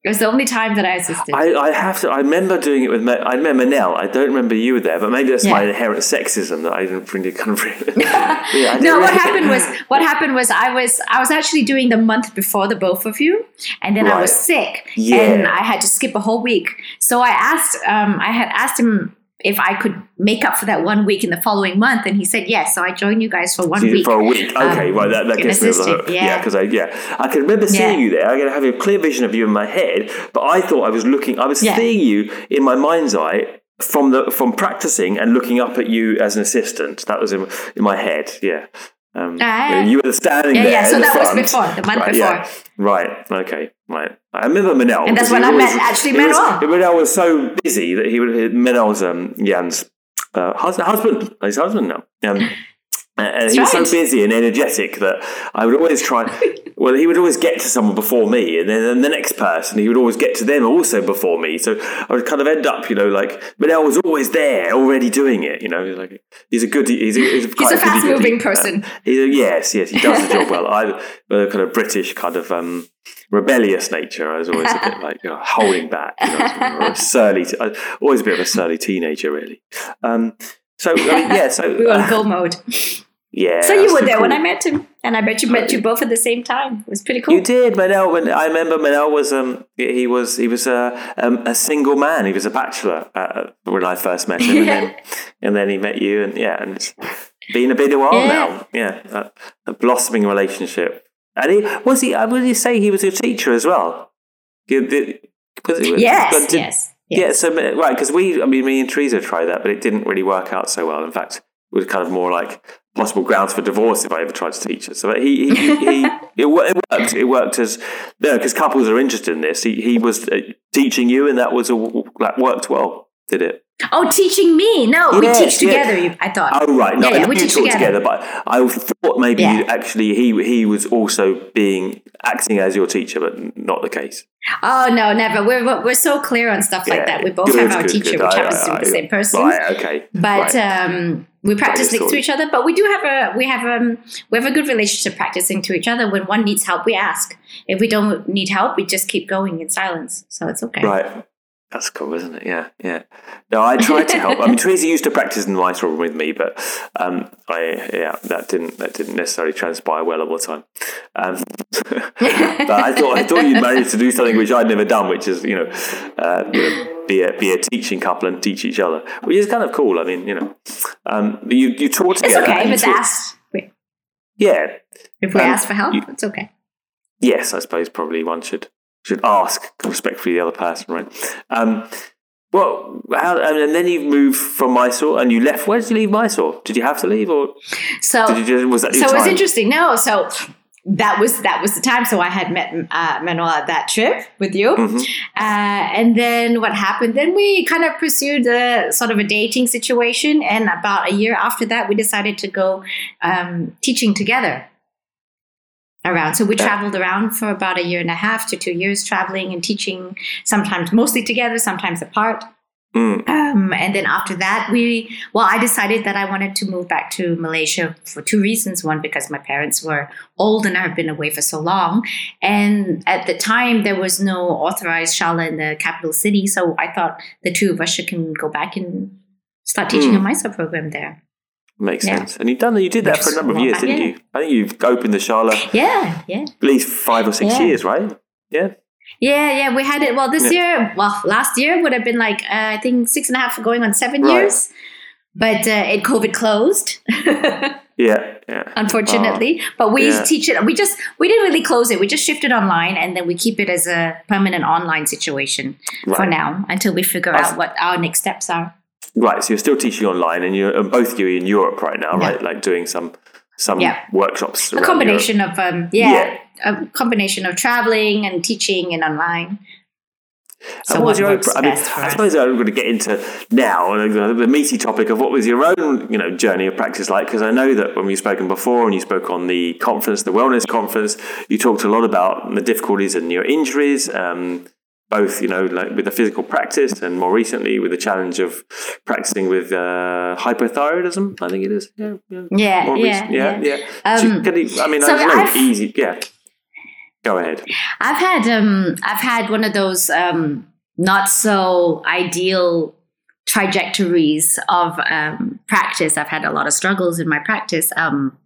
[SPEAKER 2] It was the only time that I assisted.
[SPEAKER 1] I, I have to. I remember doing it with. I remember Nell. I don't remember you were there, but maybe that's yeah. my inherent sexism that I didn't really kind of.
[SPEAKER 2] yeah, no, what happened was what happened was I was I was actually doing the month before the both of you, and then right. I was sick, yeah. and I had to skip a whole week. So I asked. Um, I had asked him if I could make up for that one week in the following month. And he said, yes. So I joined you guys for one week.
[SPEAKER 1] For a week. Okay. Um, well, that, that gets me the hook. Yeah. Because yeah, I, yeah, I can remember seeing yeah. you there. I can have a clear vision of you in my head, but I thought I was looking, I was yeah. seeing you in my mind's eye from the, from practicing and looking up at you as an assistant. That was in, in my head. Yeah. Um, uh, you were standing
[SPEAKER 2] yeah,
[SPEAKER 1] there.
[SPEAKER 2] Yeah, so that
[SPEAKER 1] front.
[SPEAKER 2] was before, the month
[SPEAKER 1] right,
[SPEAKER 2] before.
[SPEAKER 1] Yeah. Right, okay, right. I remember Manel.
[SPEAKER 2] And that's when I met actually Manel.
[SPEAKER 1] Manel was so busy that he would, Manel's um, Yan's uh, husband, his husband now. Um, and he was right. so busy and energetic that I would always try. well, he would always get to someone before me, and then the next person, he would always get to them also before me. So I would kind of end up, you know, like Manel was always there, already doing it. You know, he's like he's a good, he's a, he's a,
[SPEAKER 2] he's a fast moving person. Uh,
[SPEAKER 1] a, yes, yes, he does the job well. I, a kind of British kind of um, rebellious nature. I was always a bit like you know, holding back, you know, surly. Always a bit of a surly teenager, really. Um, so I mean, yeah, so
[SPEAKER 2] we were on uh, go mode.
[SPEAKER 1] Yeah.
[SPEAKER 2] So you were there cool. when I met him. And I bet you met you both at the same time. It was pretty cool.
[SPEAKER 1] You did, Manel. When I remember, Manel was um he was he was a um, a single man. He was a bachelor uh, when I first met him, and then and then he met you, and yeah, and it's been a bit a while
[SPEAKER 2] Yeah.
[SPEAKER 1] now. Yeah, a, a blossoming relationship. And he was he. uh, Would you say he was your teacher as well? You- the- was
[SPEAKER 2] yes, yes,
[SPEAKER 1] Yeah, so right, because we, I mean, me and Teresa tried that, but it didn't really work out so well. In fact, it was kind of more like possible grounds for divorce if I ever tried to teach it. So he, he, he, he it, it worked. It worked as no, because couples are interested in this. He, he was uh, teaching you, and that was a, that worked well. Did it?
[SPEAKER 2] Oh, teaching me? No, we teach together. you- I thought.
[SPEAKER 1] Oh right, no,
[SPEAKER 2] yeah, yeah, we teach together.
[SPEAKER 1] together. But I thought maybe
[SPEAKER 2] Yeah.
[SPEAKER 1] actually he he was also being acting as your teacher, but not the case.
[SPEAKER 2] Oh no, never. We're we're so clear on stuff like that. We both
[SPEAKER 1] good,
[SPEAKER 2] have our
[SPEAKER 1] good,
[SPEAKER 2] teacher,
[SPEAKER 1] good.
[SPEAKER 2] which
[SPEAKER 1] I-
[SPEAKER 2] happens to be
[SPEAKER 1] I-
[SPEAKER 2] the same person.
[SPEAKER 1] Right, okay.
[SPEAKER 2] But
[SPEAKER 1] right.
[SPEAKER 2] um, we practice next to each other. But we do have a we have um we have a good relationship practicing to each other. When one needs help, we ask. If we don't need help, we just keep going in silence. So it's okay.
[SPEAKER 1] Right. That's cool, isn't it? Yeah, yeah. No, I tried to help. I mean, Teresa used to practice in the Mysore room with me, but um, I yeah, that didn't that didn't necessarily transpire well all the time. Um, but I thought I thought you managed to do something which I'd never done, which is you know, uh, be a be a teaching couple and teach each other, which is kind of cool. I mean, you know, um, you you taught
[SPEAKER 2] It's okay
[SPEAKER 1] and
[SPEAKER 2] if it's
[SPEAKER 1] you taught-
[SPEAKER 2] asked.
[SPEAKER 1] Yeah.
[SPEAKER 2] If we
[SPEAKER 1] Um,
[SPEAKER 2] ask for help,
[SPEAKER 1] you-
[SPEAKER 2] it's okay.
[SPEAKER 1] Yes, I suppose probably one should should ask respectfully the other person, right? Um, well, how, and then you moved from Mysore and you left. Where did you leave Mysore? Did you have to leave, or
[SPEAKER 2] So
[SPEAKER 1] just, was that
[SPEAKER 2] so it was interesting. No, so that was that was the time. So I had met uh, Manel at that trip with you,
[SPEAKER 1] Mhm.
[SPEAKER 2] uh, and then what happened? Then we kind of pursued a sort of a dating situation, and about a year after that, we decided to go um, teaching together around. So we traveled around for about a year and a half to two years, traveling and teaching. Sometimes mostly together, sometimes apart.
[SPEAKER 1] Mm,
[SPEAKER 2] Um, and then after that, we, well, I decided that I wanted to move back to Malaysia for two reasons. One, because my parents were old and I've been away for so long. And at the time, there was no authorized shala in the capital city. So I thought the two of us should can go back and start teaching
[SPEAKER 1] Mm.
[SPEAKER 2] a Mysore program there.
[SPEAKER 1] Makes
[SPEAKER 2] Yeah.
[SPEAKER 1] sense. And you've done that, you did that for a number of years, didn't
[SPEAKER 2] yeah.
[SPEAKER 1] you? I think you've opened the Shala at
[SPEAKER 2] Yeah, At
[SPEAKER 1] least five or six
[SPEAKER 2] Yeah.
[SPEAKER 1] years, right? Yeah.
[SPEAKER 2] Yeah, yeah, we had it. Well, this
[SPEAKER 1] Yeah.
[SPEAKER 2] year, well, last year would have been like uh, I think six and a half, going on seven
[SPEAKER 1] Right.
[SPEAKER 2] years. But uh, it COVID closed,
[SPEAKER 1] Yeah, yeah.
[SPEAKER 2] unfortunately. but we
[SPEAKER 1] yeah.
[SPEAKER 2] teach it. We just we didn't really close it. We just shifted online, and then we keep it as a permanent online situation
[SPEAKER 1] Right.
[SPEAKER 2] for now until we figure
[SPEAKER 1] That's-
[SPEAKER 2] out what our next steps are.
[SPEAKER 1] Right, so you're still teaching online, and you're and both of you are in Europe right now,
[SPEAKER 2] Yeah.
[SPEAKER 1] right? Like doing some some
[SPEAKER 2] Yeah.
[SPEAKER 1] workshops.
[SPEAKER 2] A combination of um, yeah,
[SPEAKER 1] Yeah.
[SPEAKER 2] a combination of traveling and teaching and online. So
[SPEAKER 1] And what was your own, I mean, I suppose I'm going to get into now the, the meaty topic of what was your own, you know, journey of practice like. Because I know that when we've spoken before, and you spoke on the conference, the wellness conference, you talked a lot about the difficulties and your injuries, um, both, you know, like with the physical practice, and more recently with the challenge of practicing with uh, hypothyroidism. I think it is. Yeah, yeah.
[SPEAKER 2] Yeah,
[SPEAKER 1] More
[SPEAKER 2] yeah,
[SPEAKER 1] recent- yeah,
[SPEAKER 2] yeah.
[SPEAKER 1] yeah. So
[SPEAKER 2] Um,
[SPEAKER 1] can you- I mean,
[SPEAKER 2] so
[SPEAKER 1] I know it's
[SPEAKER 2] I've-
[SPEAKER 1] easy. Yeah, go ahead.
[SPEAKER 2] I've had um I've had one of those um not so ideal trajectories of um practice. I've had a lot of struggles in my practice. Um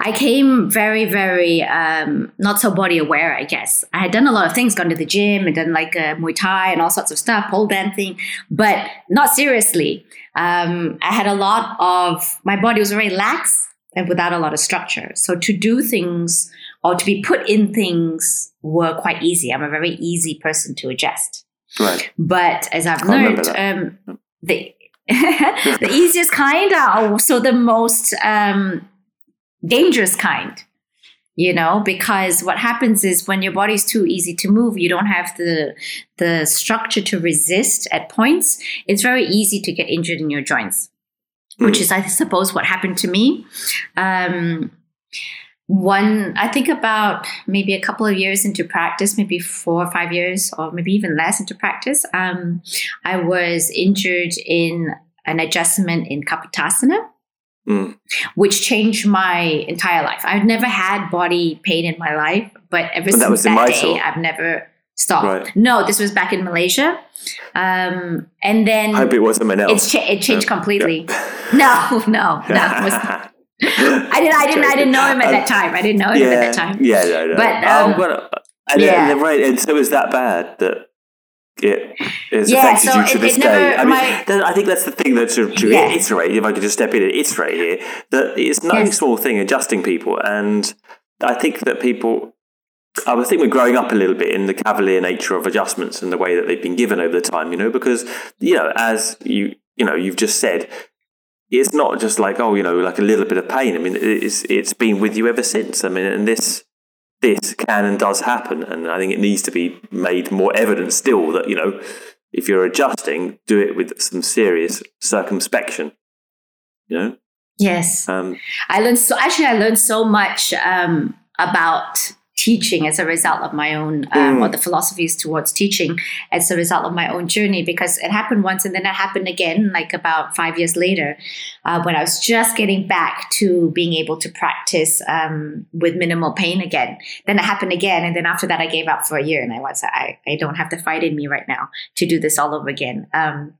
[SPEAKER 2] I came very, very um, not so body aware, I guess. I had done a lot of things, gone to the gym and done like uh, Muay Thai and all sorts of stuff, pole dancing, but not seriously. Um, I had a lot of, my body was very lax and without a lot of structure. So to do things or to be put in things were quite easy. I'm a very easy person to adjust.
[SPEAKER 1] Right.
[SPEAKER 2] But as I've learned, um, the the easiest kind are also the most um, dangerous kind. You know, because what happens is when your body's too easy to move, you don't have the the structure to resist at points. It's very easy to get injured in your joints, which is, I suppose, what happened to me. Um, one i think about maybe a couple of years into practice maybe four or five years or maybe even less into practice um, i was injured in an adjustment in kapotasana
[SPEAKER 1] Mm.
[SPEAKER 2] which changed my entire life i've never had body pain in my life but ever
[SPEAKER 1] But that
[SPEAKER 2] since that day i've never stopped
[SPEAKER 1] Right.
[SPEAKER 2] no this was back in malaysia um, and then
[SPEAKER 1] I hope it wasn't Manel.
[SPEAKER 2] it's cha- it changed
[SPEAKER 1] Yeah.
[SPEAKER 2] completely no no no it was I didn't. I didn't. I didn't know him at that time. I didn't know him
[SPEAKER 1] yeah,
[SPEAKER 2] at that time.
[SPEAKER 1] Yeah, no, no.
[SPEAKER 2] But,
[SPEAKER 1] oh,
[SPEAKER 2] um,
[SPEAKER 1] well, and,
[SPEAKER 2] yeah.
[SPEAKER 1] and, right, and so it was that bad that it has
[SPEAKER 2] Yeah,
[SPEAKER 1] affected
[SPEAKER 2] so
[SPEAKER 1] you to this
[SPEAKER 2] never-
[SPEAKER 1] day. I mean,
[SPEAKER 2] my-
[SPEAKER 1] that- I think that's the thing that to, to
[SPEAKER 2] Yeah.
[SPEAKER 1] iterate. If I could just step in and iterate here, that it's no
[SPEAKER 2] Yes.
[SPEAKER 1] small thing adjusting people, and I think that people. I would think we're growing up a little bit in the cavalier nature of adjustments and the way that they've been given over the time, you know, because you know, as you you know, you've just said, it's not just like oh, you know, like a little bit of pain. I mean, it's it's been with you ever since. I mean, and this this can and does happen, and I think it needs to be made more evident still that you know, if you're adjusting, do it with some serious circumspection. You know,
[SPEAKER 2] Yes.
[SPEAKER 1] um,
[SPEAKER 2] I learned so actually I learned so much um, about teaching as a result of my own um,
[SPEAKER 1] Mm.
[SPEAKER 2] or the philosophies towards teaching as a result of my own journey because it happened once and then it happened again like about five years later uh, when I was just getting back to being able to practice um, with minimal pain again. Then it happened again and then after that I gave up for a year and I was I, I don't have the fight in me right now to do this all over again. Um,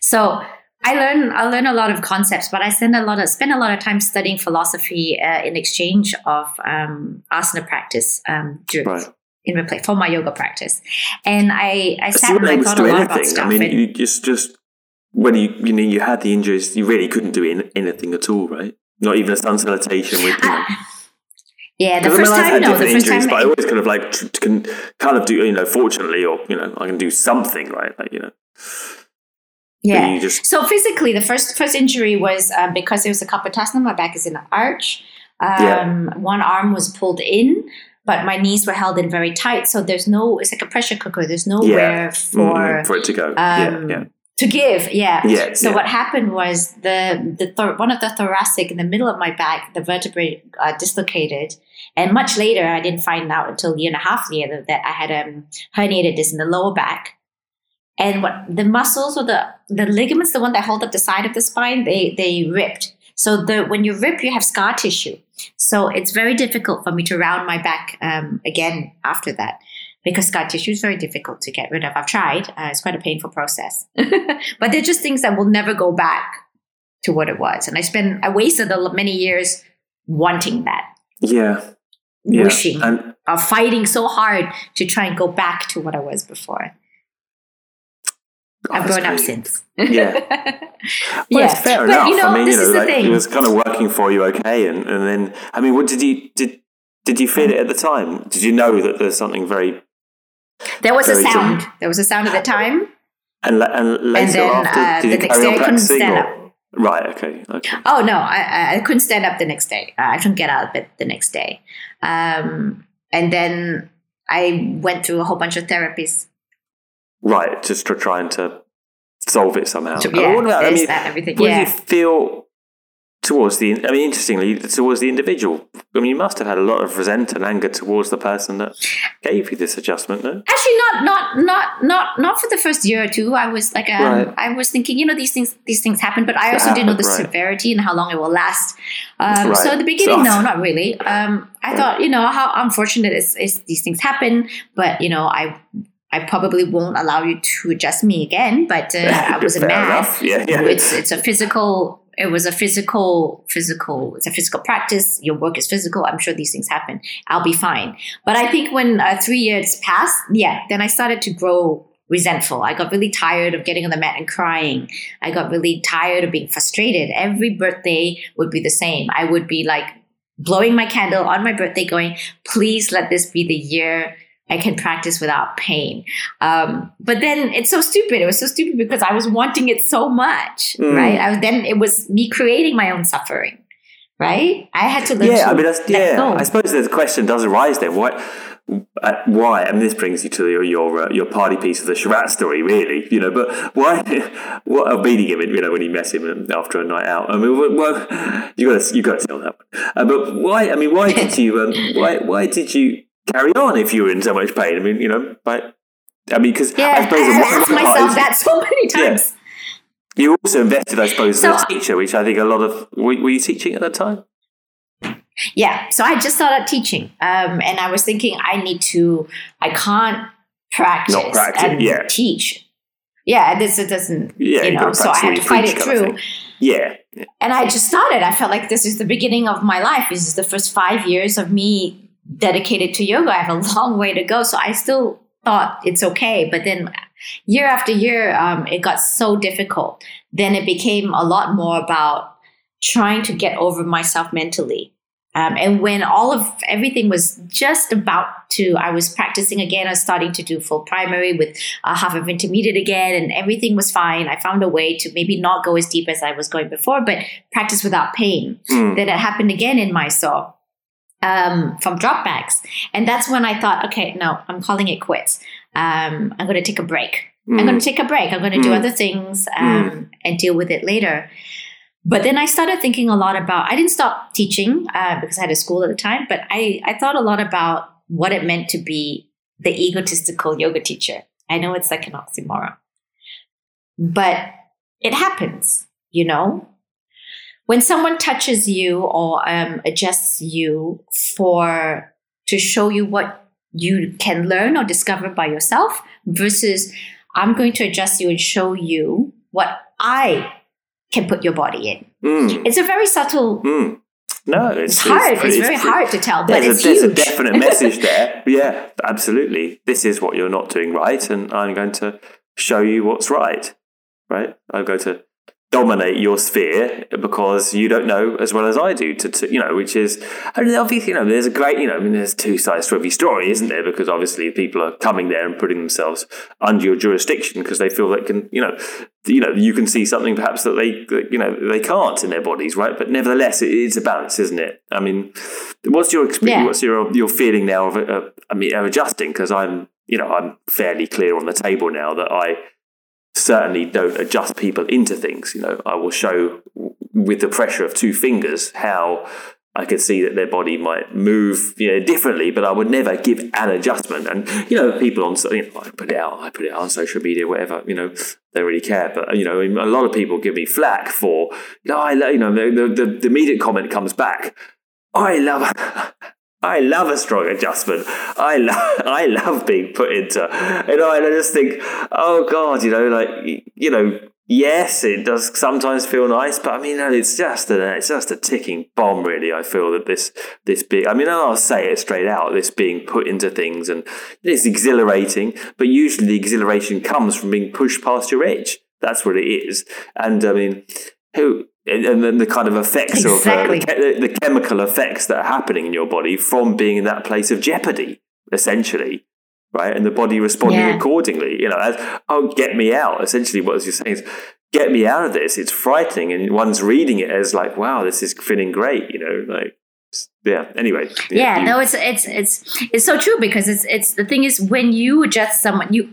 [SPEAKER 2] so I learn I learn a lot of concepts, but I spend a lot of spend a lot of time studying philosophy uh, in exchange of um, asana practice um, during,
[SPEAKER 1] right.
[SPEAKER 2] in replace for my yoga practice. And I I sat and I thought
[SPEAKER 1] do
[SPEAKER 2] a lot about
[SPEAKER 1] anything.
[SPEAKER 2] stuff.
[SPEAKER 1] I mean,
[SPEAKER 2] and-
[SPEAKER 1] you just just when you you know you had the injuries, you really couldn't do in, anything at all, right? Not even a sun salutation with. You know,
[SPEAKER 2] Ah, yeah, the first time
[SPEAKER 1] had
[SPEAKER 2] no, the first time
[SPEAKER 1] injuries, but I always kind of like can kind of do you know, fortunately, or you know, I can do something, right? Like you know,
[SPEAKER 2] yeah.
[SPEAKER 1] just
[SPEAKER 2] So physically, the first first injury was um, because there was a kapotasana. My back is in an arch. Um,
[SPEAKER 1] Yeah.
[SPEAKER 2] One arm was pulled in, but my knees were held in very tight. So there's no. It's like a pressure cooker. There's nowhere for
[SPEAKER 1] mm, for it to go. yeah,
[SPEAKER 2] um,
[SPEAKER 1] yeah,
[SPEAKER 2] to give. Yeah.
[SPEAKER 1] yeah.
[SPEAKER 2] So
[SPEAKER 1] yeah.
[SPEAKER 2] what happened was the the thor- one of the thoracic in the middle of my back, the vertebrae uh, dislocated, and much later I didn't find out until a year and a half later that I had um, herniated disc in the lower back, and what the muscles or the the ligaments, the one that hold up the side of the spine, they they ripped. So the when you rip, you have scar tissue. So it's very difficult for me to round my back um, again after that because scar tissue is very difficult to get rid of. I've tried; uh, it's quite a painful process. but they're just things that will never go back to what it was. And I spent, I wasted a many years wanting that,
[SPEAKER 1] yeah, yeah.
[SPEAKER 2] wishing,
[SPEAKER 1] and
[SPEAKER 2] uh, fighting so hard to try and go back to what I was before. I've grown up since.
[SPEAKER 1] Yeah. Well,
[SPEAKER 2] yeah,
[SPEAKER 1] fair
[SPEAKER 2] but
[SPEAKER 1] enough.
[SPEAKER 2] you know,
[SPEAKER 1] I mean,
[SPEAKER 2] this
[SPEAKER 1] you know,
[SPEAKER 2] is the thing.
[SPEAKER 1] it was kind of working for you, okay, and, and then, I mean, what did you did? Did you feel it at the time? Did you know that there's something very
[SPEAKER 2] there was a
[SPEAKER 1] very
[SPEAKER 2] sound. There was a sound at the time.
[SPEAKER 1] and, and later
[SPEAKER 2] then,
[SPEAKER 1] after?
[SPEAKER 2] uh,
[SPEAKER 1] did
[SPEAKER 2] the
[SPEAKER 1] you
[SPEAKER 2] next day I couldn't stand
[SPEAKER 1] or- Right. Okay. Okay.
[SPEAKER 2] Oh no, I, I- I couldn't stand up the next day. I couldn't get out of bed the next day. Um, and then I went through a whole bunch of therapies.
[SPEAKER 1] Right. Just to trying to solve it somehow.
[SPEAKER 2] To,
[SPEAKER 1] I mean,
[SPEAKER 2] yeah,
[SPEAKER 1] what about- I mean,
[SPEAKER 2] that, everything.
[SPEAKER 1] what
[SPEAKER 2] Yeah.
[SPEAKER 1] do you feel towards the? I mean, interestingly, towards the individual. I mean, you must have had a lot of resent and anger towards the person that gave you this adjustment, no?
[SPEAKER 2] Actually, not not not not not for the first year or two. I was like, um,
[SPEAKER 1] Right.
[SPEAKER 2] I was thinking, you know, these things these things happen, but I
[SPEAKER 1] They
[SPEAKER 2] also didn't know the
[SPEAKER 1] right.
[SPEAKER 2] severity and how long it will last. Um, So at the beginning,
[SPEAKER 1] So-
[SPEAKER 2] no, not really. Um, I
[SPEAKER 1] Right.
[SPEAKER 2] thought, you know, how unfortunate is, is these things happen, but you know, I I probably won't allow you to adjust me again. But uh, I wasn't
[SPEAKER 1] Fair
[SPEAKER 2] mad.
[SPEAKER 1] Yeah. Yeah.
[SPEAKER 2] It's it's a physical. It was a physical, physical. It's a physical practice. Your work is physical. I'm sure these things happen. I'll be fine. But I think when uh, three years passed, yeah, then I started to grow resentful. I got really tired of getting on the mat and crying. I got really tired of being frustrated. Every birthday would be the same. I would be like blowing my candle on my birthday, going, "Please let this be the year." I can practice without pain. Um, but then it's so stupid. It was so stupid because I was wanting it so much,
[SPEAKER 1] Mm.
[SPEAKER 2] right? I was, then it was me creating my own suffering, right? I had to learn
[SPEAKER 1] yeah,
[SPEAKER 2] to
[SPEAKER 1] I mean, that's, yeah.
[SPEAKER 2] go.
[SPEAKER 1] I suppose the question does arise then. Why? Uh, why? I mean, this brings you to your your, uh, your party piece of the Sharath story, really. You know, but why? What of beating him? You know, when you met him after a night out. I mean, well, you got to you got to tell that one. Uh, but why? I mean, why did you? Um, why why did you carry on if you were in so much pain? I mean, you know, but I mean, because
[SPEAKER 2] yeah,
[SPEAKER 1] I suppose I've
[SPEAKER 2] asked myself that so many
[SPEAKER 1] Yeah.
[SPEAKER 2] times.
[SPEAKER 1] You also invested, I suppose,
[SPEAKER 2] So-
[SPEAKER 1] as a teacher, which I think a lot of were, were you teaching at that time?
[SPEAKER 2] Yeah, so I just started teaching, um, and I was thinking I need to. I can't practice,
[SPEAKER 1] Not practice,
[SPEAKER 2] and
[SPEAKER 1] yeah.
[SPEAKER 2] teach. yeah, this it doesn't,
[SPEAKER 1] Yeah,
[SPEAKER 2] you know, so I had to fight it through.
[SPEAKER 1] Yeah. yeah.
[SPEAKER 2] And I just started. I felt like this is the beginning of my life. This is the first five years of me dedicated to yoga. I have a long way to go. So I still thought it's okay. But then year after year, um, it got so difficult. Then it became a lot more about trying to get over myself mentally. Um, and when all of everything was just about to, I was practicing again. I was starting to do full primary with uh, half of intermediate again, and everything was fine. I found a way to maybe not go as deep as I was going before, but practice without pain.
[SPEAKER 1] Mm.
[SPEAKER 2] Then it happened again in Mysore um, from dropbacks, and that's when I thought, okay, no, I'm calling it quits. Um, I'm going to take a break. I'm going to take a break. I'm going to do
[SPEAKER 1] Mm.
[SPEAKER 2] other things um, and deal with it later. But then I started thinking a lot about. I didn't stop teaching uh, because I had a school at the time, but I I thought a lot about what it meant to be the egotistical yoga teacher. I know it's like an oxymoron, but it happens. You know, when someone touches you or um, adjusts you for to show you what you can learn or discover by yourself versus I'm going to adjust you and show you what I can put your body in.
[SPEAKER 1] Mm.
[SPEAKER 2] It's a very subtle.
[SPEAKER 1] Mm. No, it's,
[SPEAKER 2] It's hard. It's,
[SPEAKER 1] pretty-
[SPEAKER 2] very
[SPEAKER 1] pretty-
[SPEAKER 2] hard to tell, but
[SPEAKER 1] there's,
[SPEAKER 2] it's
[SPEAKER 1] a, there's a definite message there. Yeah, absolutely. This is what you're not doing right, and I'm going to show you what's right. Right? I'm going to dominate your sphere because you don't know as well as I do. To, to you know, which is I mean, obviously, you know, there's a great, you know, I mean, there's two sides to every story, isn't there? Because obviously, people are coming there and putting themselves under your jurisdiction because they feel they can, you know, you know, you can see something perhaps that they, that, you know, they can't in their bodies, right? But nevertheless, it's a balance, isn't it? I mean, what's your experience?
[SPEAKER 2] Yeah.
[SPEAKER 1] What's your your feeling now of, uh, I mean, of adjusting? Because I'm, you know, I'm fairly clear on the table now that I certainly don't adjust people into things. You know, I will show with the pressure of two fingers how I could see that their body might move, you know, differently, but I would never give an adjustment. And you know, people on, you know, I put it out, I put it out on social media, whatever. You know, they really care. But you know, a lot of people give me flack for, you know, I, you know, the, the, the immediate comment comes back. I love. I love a strong adjustment. I love, I love being put into, you know, and I just think, oh God, you know, like, you know, yes, it does sometimes feel nice, but I mean, it's just a, it's just a ticking bomb, really. I feel that this, this being, I mean, I'll say it straight out, this being put into things, and it's exhilarating, but usually the exhilaration comes from being pushed past your edge. That's what it is, and I mean, who and and then the kind of effects
[SPEAKER 2] Exactly.
[SPEAKER 1] of uh, the, the chemical effects that are happening in your body from being in that place of jeopardy, essentially, right? And the body responding
[SPEAKER 2] Yeah.
[SPEAKER 1] accordingly. You know, as, oh, get me out. Essentially, what you're saying is, get me out of this. It's frightening, and one's reading it as like, wow, this is feeling great. You know, like. Yeah. Anyway.
[SPEAKER 2] yeah
[SPEAKER 1] you-
[SPEAKER 2] no it's it's it's it's so true because it's it's the thing is when you adjust someone you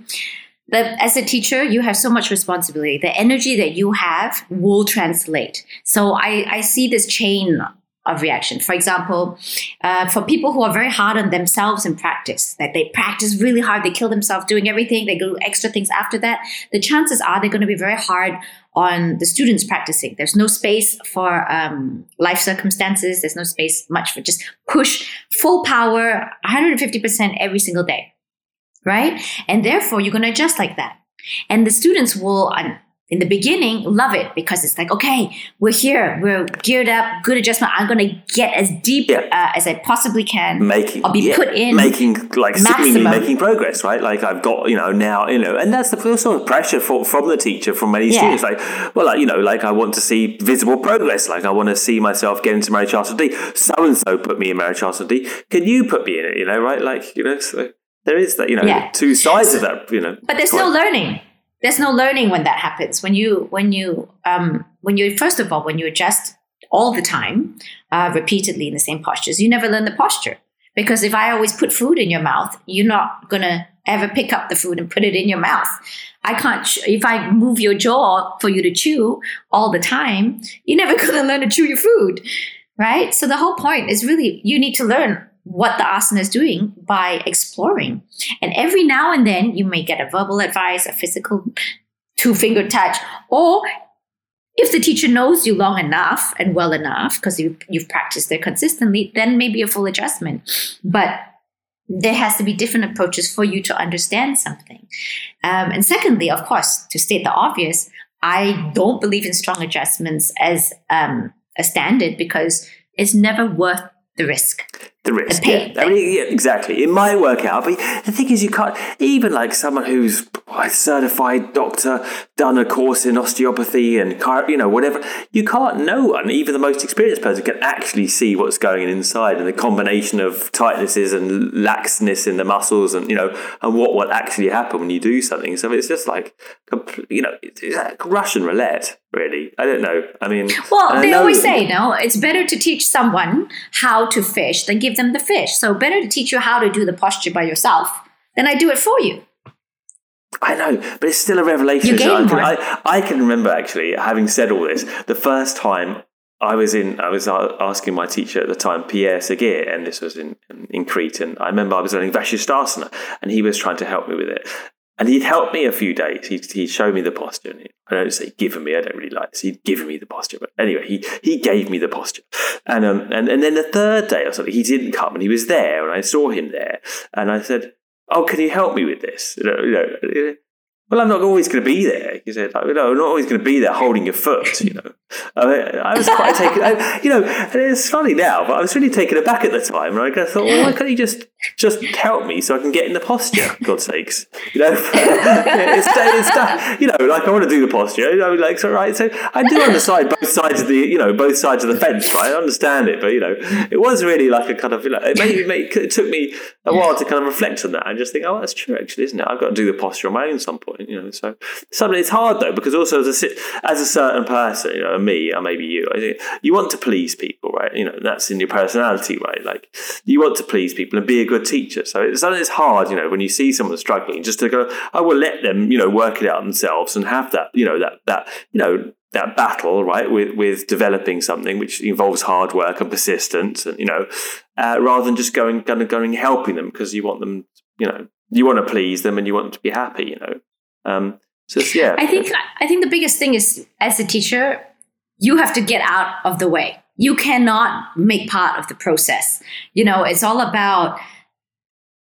[SPEAKER 2] as a teacher you have so much responsibility the energy that you have will translate so i i see this chain of reaction for example uh, for people who are very hard on themselves in practice that they practice really hard they kill themselves doing everything they do extra things after that the chances are they're going to be very hard on the students practicing. There's no space for um, life circumstances. There's no space much for just push full power, 150% every single day, right? And therefore, you're going to adjust like that. And the students will, um, in the beginning, love it because it's like, okay, we're here, we're geared up, good adjustment. I'm going to get as deep
[SPEAKER 1] Yeah.
[SPEAKER 2] uh, as I possibly can.
[SPEAKER 1] making
[SPEAKER 2] I'll be
[SPEAKER 1] yeah,
[SPEAKER 2] put in
[SPEAKER 1] making like seemingly
[SPEAKER 2] maximum.
[SPEAKER 1] making progress right like i've got you know now you know and that's the sort of pressure for, from the teacher from many
[SPEAKER 2] Yeah.
[SPEAKER 1] students like well like, you know like i want to see visible progress like i want to see myself get into Marichyasana d so and so put me in Marichyasana d can you put me in it you know right like you know so there is that you know
[SPEAKER 2] Yeah.
[SPEAKER 1] two sides of that you know
[SPEAKER 2] but there's no learning. There's no learning when that happens. When you when you um when you first of all when you adjust all the time uh, repeatedly in the same postures you never learn the posture. Because if i always put food in your mouth you're not gonna ever pick up the food and put it in your mouth. I can't ch- if i move your jaw for you to chew all the time you're never gonna learn to chew your food right? So the whole point is really you need to learn what the asana is doing by exploring and every now and then you may get a verbal advice, a physical two finger touch, or if the teacher knows you long enough and well enough, because you, you've practiced there consistently, then maybe a full adjustment. But there has to be different approaches for you to understand something. Um, and secondly, of course, to state the obvious, I don't believe in strong adjustments as um, a standard because it's never worth the risk
[SPEAKER 1] the risk. Yeah. I mean, yeah, exactly. It might work out, but the thing is, you can't even like someone who's a certified doctor, done a course in osteopathy and you know whatever. You can't know, and even the most experienced person can actually see what's going on inside and the combination of tightnesses and laxness in the muscles, and you know, and what will actually happen when you do something. So it's just like, you know, it's like Russian roulette really. I don't know. I mean,
[SPEAKER 2] well, they always say, no, it's better to teach someone how to fish than give them the fish. So better to teach you how to do the posture by yourself than I do it for you.
[SPEAKER 1] I know, but it's still a revelation. So I, can, I, I can remember actually having said all this the first time I was in, I was asking my teacher at the time, Pierre Seguier, and this was in, in Crete. And I remember I was learning Vashisthasana, and he was trying to help me with it. And he'd helped me a few days. He'd, he'd me the posture. I don't say given me, I don't really like this. He'd given me the posture. But anyway, he, he gave me the posture. And, um, and, and then the third day or something, he didn't come and he was there and I saw him there. And I said, Oh, can you help me with this? You know, you know, well, I'm not always going to be there. He said, like, no, I'm not always going to be there holding your foot, you know. I, mean, I was quite taken, I, you know, and it's funny now, but I was really taken aback at the time. And I thought, well, why can't you just just help me so I can get in the posture, God's sakes? You know, it's, it's, you know, like I want to do the posture, you know, like, so, right. So I do understand both sides of the, you know, both sides of the fence, right? I understand it, but, you know, it was really like a kind of, you know, it, made, it took me a while to kind of reflect on that and just think, oh, that's true, actually, isn't it? I've got to do the posture on my own some point, you know. So something it's hard though because also as a as a certain person, you know, me or maybe you, I think you want to please people, right? You know, that's in your personality, right? Like you want to please people and be a good teacher. So it's something it's hard, you know, when you see someone struggling, just to go, I will let them, you know, work it out themselves and have that, you know, that that you know that battle, right, with with developing something which involves hard work and persistence, and you know, uh, rather than just going, going, going helping them because you want them, you know, you want to please them and you want them to be happy, you know. Um, so yeah,
[SPEAKER 2] I think I think the biggest thing is as a teacher, you have to get out of the way. You cannot make part of the process. You know, it's all about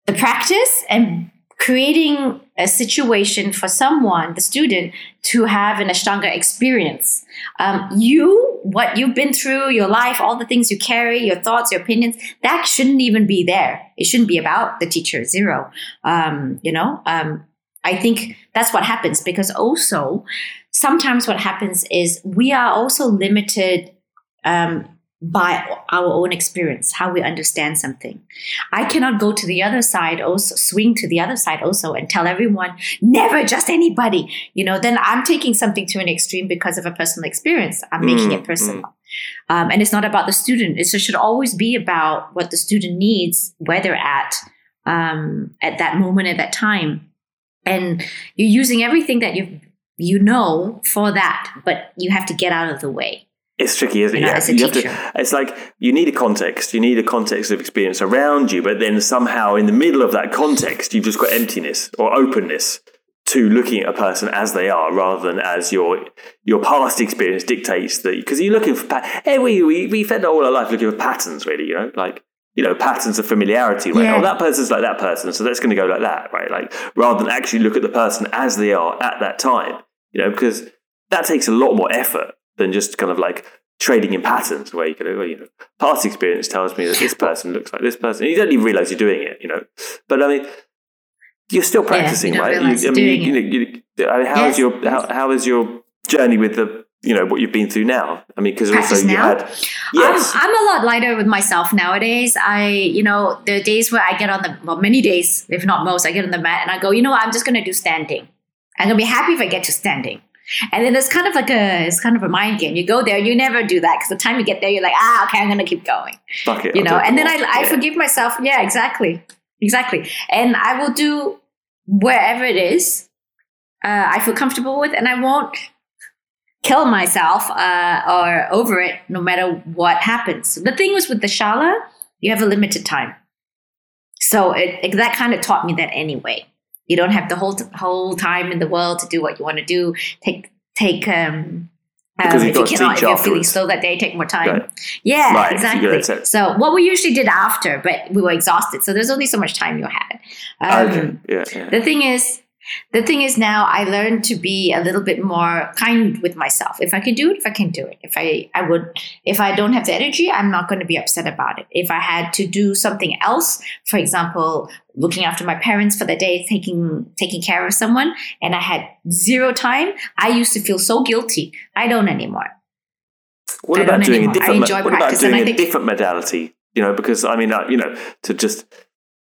[SPEAKER 2] the practice and creating a situation for someone, the student, to have an Ashtanga experience. Um, you, what you've been through, your life, all the things you carry, your thoughts, your opinions, that shouldn't even be there. It shouldn't be about the teacher, zero. Um, you know, um, I think that's what happens because also sometimes what happens is we are also limited um, by our own experience, how we understand something. I cannot go to the other side, also swing to the other side also and tell everyone, never just anybody. You know, then I'm taking something to an extreme because of a personal experience. I'm making mm, it personal. Mm. Um, and it's not about the student. It should always be about what the student needs, where they're at um, at that moment, at that time and you're using everything that you you know for that, but you have to get out of the way.
[SPEAKER 1] It's tricky, isn't it? You, know, yeah. you have to, it's like you need a context. You need a context of experience around you, but then somehow in the middle of that context, you've just got emptiness or openness to looking at a person as they are, rather than as your your past experience dictates that. Because you're looking for, hey, eh, we we we spend all our life looking for patterns, really. You know, like you know, patterns of familiarity, right? Oh, yeah. Oh, that person's like that person, so that's going to go like that, right? Like rather than actually look at the person as they are at that time, you know, because that takes a lot more effort than just kind of like trading in patterns where you can, well, you know, past experience tells me that this person looks like this person. And you don't even realize you're doing it, you know. But I mean, you're still practicing,
[SPEAKER 2] yeah,
[SPEAKER 1] right?
[SPEAKER 2] You, I mean, you, you,
[SPEAKER 1] you, how yes. is your how, how is your journey with the you know what you've been through now i mean because also you now? had
[SPEAKER 2] yes I'm, I'm, a lot lighter with myself nowadays i you know the days where i get on the well many days if not most i get on the mat and i go you know what i'm just going to do standing i'm going to be happy if i get to standing and then it's kind of like a it's kind of a mind game. You go there, you never do that because the time you get there, you're like, ah, okay, I'm gonna keep going.
[SPEAKER 1] Fuck it,
[SPEAKER 2] you know. And then I, I yeah. forgive myself. Yeah, exactly, exactly. And I will do wherever it is uh, I feel comfortable with, and I won't kill myself uh, or over it no matter what happens. The thing was with the Shala, you have a limited time. So it, it, that kind of taught me that anyway. You don't have the whole whole time in the world to do what you want to do. Take take um,
[SPEAKER 1] Because
[SPEAKER 2] Um,
[SPEAKER 1] you've
[SPEAKER 2] if you cannot, if you're feeling slow that day, take more time.
[SPEAKER 1] Right.
[SPEAKER 2] Yeah,
[SPEAKER 1] Right,
[SPEAKER 2] exactly. So, what we usually did after, but we were exhausted, so there's only so much time you had. Um,
[SPEAKER 1] okay. Yeah. yeah.
[SPEAKER 2] The thing is, the thing is now I learned to be a little bit more kind with myself. If I can do it, if I can do it. If I, I would, if I don't have the energy, I'm not going to be upset about it. If I had to do something else, for example, looking after my parents for the day, taking taking care of someone, and I had zero time, I used to feel so guilty. I don't anymore.
[SPEAKER 1] What
[SPEAKER 2] I
[SPEAKER 1] about doing a
[SPEAKER 2] anymore. I
[SPEAKER 1] different?
[SPEAKER 2] enjoy
[SPEAKER 1] what about doing a
[SPEAKER 2] think-
[SPEAKER 1] different modality? You know, because I mean, uh, you know, to just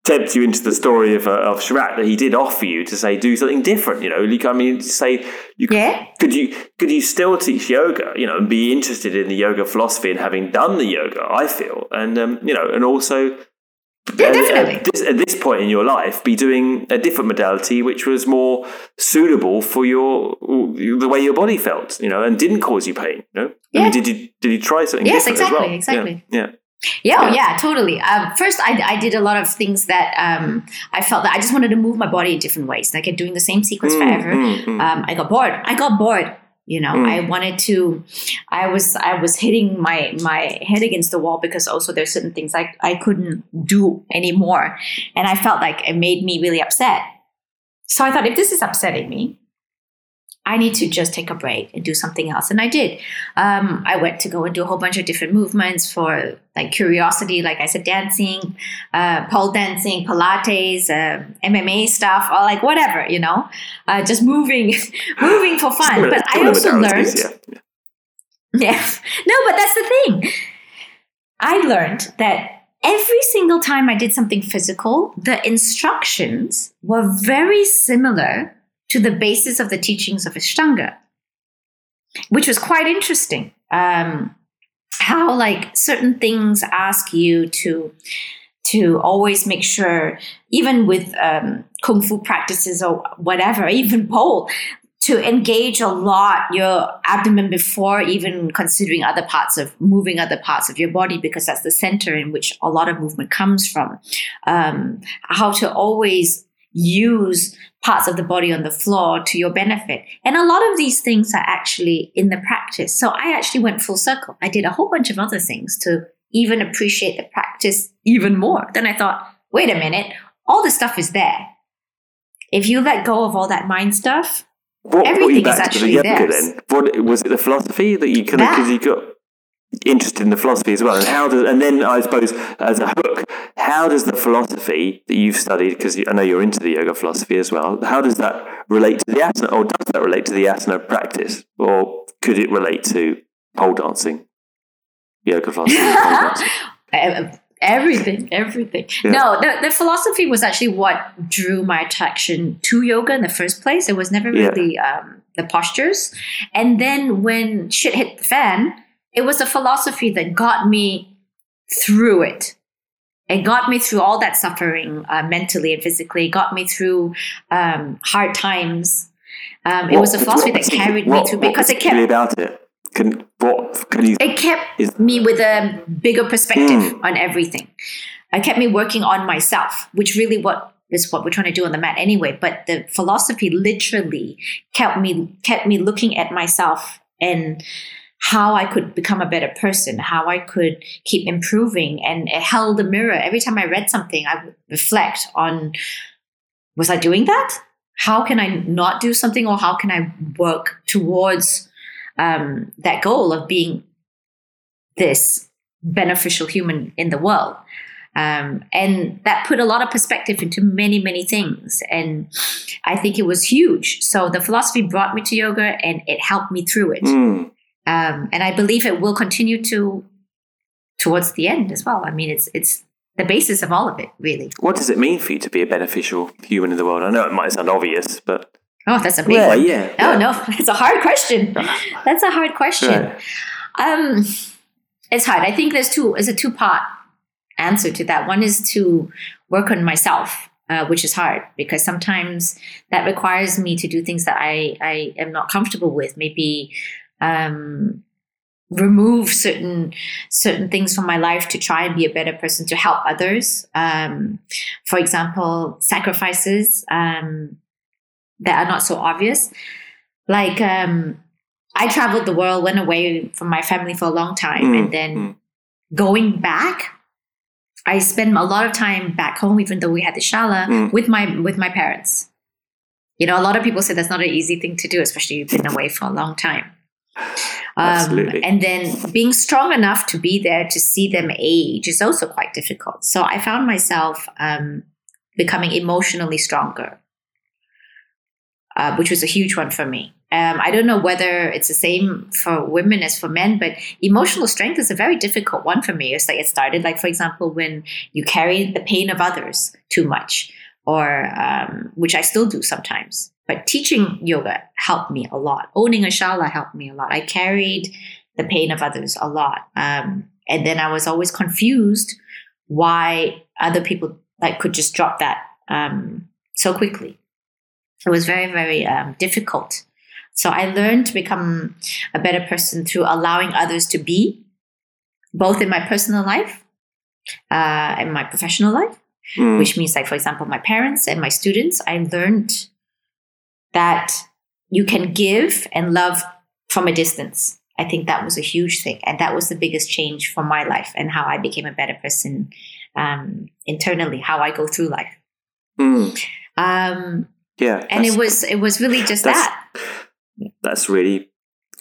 [SPEAKER 1] tempt you into the story of uh, of Sharath that he did offer you to say do something different. You know, like, I mean, say you could,
[SPEAKER 2] Yeah.
[SPEAKER 1] could you could you still teach yoga? You know, and be interested in the yoga philosophy and having done the yoga. I feel, and um, you know, and also.
[SPEAKER 2] Yeah,
[SPEAKER 1] at-
[SPEAKER 2] definitely.
[SPEAKER 1] At this, at this point in your life, be doing a different modality, which was more suitable for your the way your body felt, you know, and didn't cause you pain. You know, I mean, did you did you try something
[SPEAKER 2] Yes,
[SPEAKER 1] different
[SPEAKER 2] exactly,
[SPEAKER 1] as well?
[SPEAKER 2] Exactly.
[SPEAKER 1] Yeah,
[SPEAKER 2] Yeah, oh, yeah, totally. Um, first, I, I did a lot of things that um, I felt that I just wanted to move my body in different ways. Like doing the same sequence
[SPEAKER 1] Mm,
[SPEAKER 2] forever.
[SPEAKER 1] mm, mm.
[SPEAKER 2] Um, I got bored. I got bored. You know,
[SPEAKER 1] Mm.
[SPEAKER 2] I wanted to. I was I was hitting my my head against the wall because also there's certain things I I couldn't do anymore, and I felt like it made me really upset. So I thought, if this is upsetting me, I need to just take a break and do something else. And I did. Um, I went to go and do a whole bunch of different movements for like curiosity, like I said, dancing, uh, pole dancing, Pilates, uh, MMA stuff, or like whatever, you know, uh, just moving, moving for fun. But I also learned,
[SPEAKER 1] yeah.
[SPEAKER 2] yeah, no, but that's the thing. I learned that every single time I did something physical, the instructions were very similar to the basis of the teachings of Ashtanga, which was quite interesting. Um, how like certain things ask you to to always make sure, even with um, kung fu practices or whatever, even pole, to engage a lot your abdomen before even considering other parts of moving other parts of your body because that's the center in which a lot of movement comes from. Um, how to always use parts of the body on the floor to your benefit. And a lot of these things are actually in the practice. So I actually went full circle. I did a whole bunch of other things to even appreciate the practice even more. Then I thought, wait a minute, all this stuff is there. If you let go of all that mind stuff,
[SPEAKER 1] What
[SPEAKER 2] Everything is
[SPEAKER 1] the
[SPEAKER 2] actually theirs.
[SPEAKER 1] then? What was it? The philosophy that you kind of because you got interested in the philosophy as well, and how does and then I suppose as a hook, how does the philosophy that you've studied because I know you're into the yoga philosophy as well, how does that relate to the asana, or does that relate to the asana practice, or could it relate to pole dancing, yoga philosophy, dancing?
[SPEAKER 2] Everything everything
[SPEAKER 1] Yeah.
[SPEAKER 2] no the, the philosophy was actually what drew my attraction to yoga in the first place it was never
[SPEAKER 1] Yeah.
[SPEAKER 2] really um, the postures and then when shit hit the fan it was a philosophy that got me through it it got me through all that suffering uh, mentally and physically it got me through um, hard times um, it was a philosophy that carried
[SPEAKER 1] what-
[SPEAKER 2] me through because it kept
[SPEAKER 1] about it. Can what can you?
[SPEAKER 2] it kept
[SPEAKER 1] Is-
[SPEAKER 2] me with a bigger perspective
[SPEAKER 1] Mm.
[SPEAKER 2] on everything. It kept me working on myself, which really what is what we're trying to do on the mat anyway. But the philosophy literally kept me kept me looking at myself and how I could become a better person, how I could keep improving, and it held a mirror. Every time I read something, I would reflect on: Was I doing that? How can I not do something, or how can I work towards um, that goal of being this beneficial human in the world. Um, and that put a lot of perspective into many, many things. And I think it was huge. So the philosophy brought me to yoga and it helped me through it.
[SPEAKER 1] Mm.
[SPEAKER 2] Um, and I believe it will continue to towards the end as well. I mean, it's it's the basis of all of it, really.
[SPEAKER 1] What does it mean for you to be a beneficial human in the world? I know it might sound obvious, but
[SPEAKER 2] Oh, that's a big
[SPEAKER 1] yeah,
[SPEAKER 2] one.
[SPEAKER 1] yeah.
[SPEAKER 2] Oh
[SPEAKER 1] yeah.
[SPEAKER 2] no, that's a hard question. That's a hard question.
[SPEAKER 1] Right.
[SPEAKER 2] Um, it's hard. I think there's two. Is a two part answer to that. One is to work on myself, uh, which is hard because sometimes that requires me to do things that I I am not comfortable with. Maybe um, remove certain certain things from my life to try and be a better person to help others. Um, for example, sacrifices um, that are not so obvious, like. Um, I traveled the world, went away from my family for a long time,
[SPEAKER 1] Mm,
[SPEAKER 2] and then
[SPEAKER 1] mm.
[SPEAKER 2] going back, I spent a lot of time back home, even though we had the shala
[SPEAKER 1] Mm.
[SPEAKER 2] with my with my parents. You know, a lot of people say that's not an easy thing to do, especially you've been away for a long time. Um, and then being strong enough to be there to see them age is also quite difficult. So I found myself um, becoming emotionally stronger, uh, which was a huge one for me. Um, I don't know whether it's the same for women as for men, but emotional strength is a very difficult one for me. It's like it started, like for example, when you carry the pain of others too much, or um, which I still do sometimes. But teaching yoga helped me a lot. Owning a shala helped me a lot. I carried the pain of others a lot, um, and then I was always confused why other people like could just drop that um, so quickly. It was very very um, difficult. So I learned to become a better person through allowing others to be, both in my personal life uh, and my professional life
[SPEAKER 1] Mm.
[SPEAKER 2] which means like for example my parents and my students i learned that you can give and love from a distance i think that was a huge thing and that was the biggest change for my life and how i became a better person um, internally how i go through life
[SPEAKER 1] Mm.
[SPEAKER 2] um,
[SPEAKER 1] Yeah.
[SPEAKER 2] and it was it was really just
[SPEAKER 1] that's-
[SPEAKER 2] that
[SPEAKER 1] that's really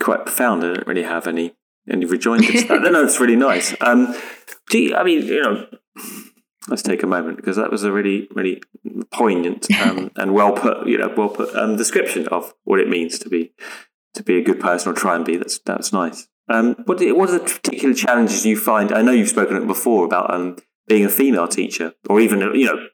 [SPEAKER 1] quite profound. I don't really have any any rejoinders. no, no, it's really nice. Um, do you, I mean, you know, let's take a moment because that was a really, really poignant um, and well put, you know, well put um, description of what it means to be to be a good person or try and be. That's that's nice. Um, what do- what are the particular challenges you find? I know you've spoken before about um, being a female teacher, or even you know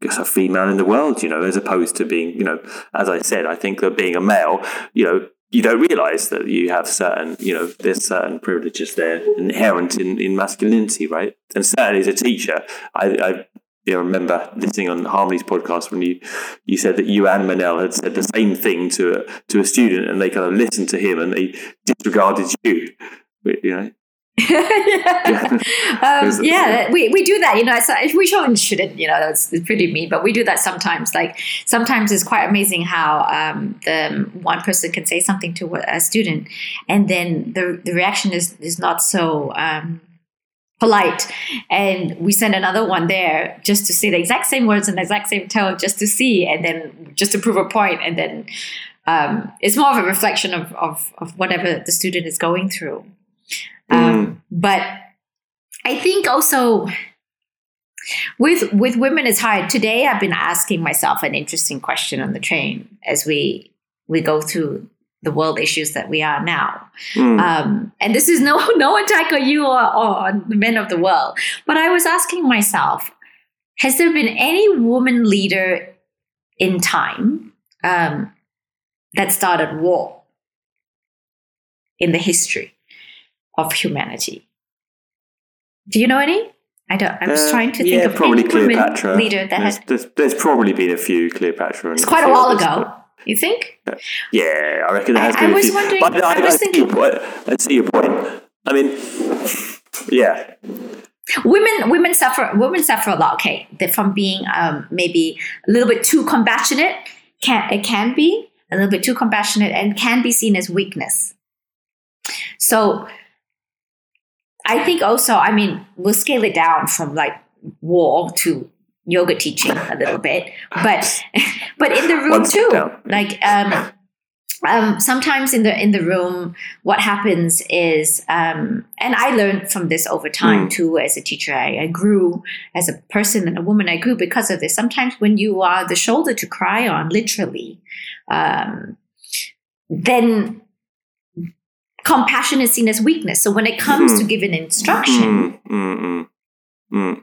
[SPEAKER 1] guess a female in the world, you know, as opposed to being, you know, as I said, I think that being a male, you know, you don't realize that you have certain, you know, there's certain privileges there inherent in, in masculinity, right? And certainly as a teacher, I, I you know, remember listening on Harmony's podcast when you you said that you and Manel had said the same thing to a, to a student and they kind of listened to him and they disregarded you, you know.
[SPEAKER 2] Yeah, um, yeah we, we do that you know it's, we shouldn't you know that's pretty mean but we do that sometimes. Like sometimes it's quite amazing how um, the one person can say something to a a student and then the, the reaction is, is not so um, polite. And we send another one there just to say the exact same words and the exact same tone just to see and then just to prove a point and then um, it's more of a reflection of, of, of whatever the student is going through um, but I think also with with women it's hard. Today I've been asking myself an interesting question on the train as we we go through the world issues that we are now.
[SPEAKER 1] Mm.
[SPEAKER 2] Um, and this is no no attack on you or, or on the men of the world. But I was asking myself, has there been any woman leader in time um, that started war in the history of humanity? Do you know any? I don't. I was
[SPEAKER 1] Uh,
[SPEAKER 2] trying to
[SPEAKER 1] yeah,
[SPEAKER 2] think of
[SPEAKER 1] probably
[SPEAKER 2] any
[SPEAKER 1] Cleopatra.
[SPEAKER 2] leader that
[SPEAKER 1] there's,
[SPEAKER 2] had.
[SPEAKER 1] there's, there's probably been a few Cleopatra.
[SPEAKER 2] It's quite a while
[SPEAKER 1] others,
[SPEAKER 2] ago. You think?
[SPEAKER 1] Yeah, I reckon there has
[SPEAKER 2] I-
[SPEAKER 1] been
[SPEAKER 2] I
[SPEAKER 1] a
[SPEAKER 2] was
[SPEAKER 1] few.
[SPEAKER 2] wondering-
[SPEAKER 1] But I,
[SPEAKER 2] I was
[SPEAKER 1] I
[SPEAKER 2] thinking-.
[SPEAKER 1] I see your point. I mean, yeah,
[SPEAKER 2] women women suffer women suffer a lot okay they're from being um, maybe a little bit too compassionate can it can be a little bit too compassionate and can be seen as weakness so i think also i mean we'll scale it down from like war to yoga teaching a little bit but but in the room too like um um, sometimes in the in the room, what happens is, um, and I learned from this over time
[SPEAKER 1] Mm.
[SPEAKER 2] too. As a teacher, I, I grew as a person and a woman. I grew because of this. Sometimes when you are the shoulder to cry on, literally, um, then compassion is seen as weakness. So when it comes to
[SPEAKER 1] Mhm.
[SPEAKER 2] giving instruction,
[SPEAKER 1] Mm, mm, mm, mm.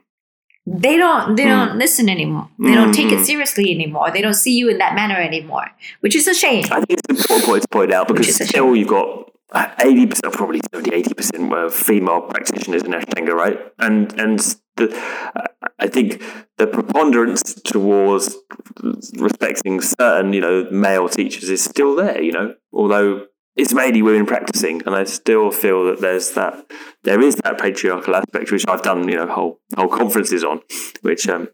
[SPEAKER 2] they don't they
[SPEAKER 1] Hmm.
[SPEAKER 2] don't listen anymore. They don't take it seriously anymore. They don't see you in that manner anymore, which is a shame.
[SPEAKER 1] I think it's an important point to point out because still you've got eighty percent, probably 70 80 percent of female practitioners in Ashtanga, right? And and the, I think the preponderance towards respecting certain, you know, male teachers is still there. You know, although it's mainly women practicing, and I still feel that there's that there is that patriarchal aspect, which I've done, you know, whole whole conferences on, which um,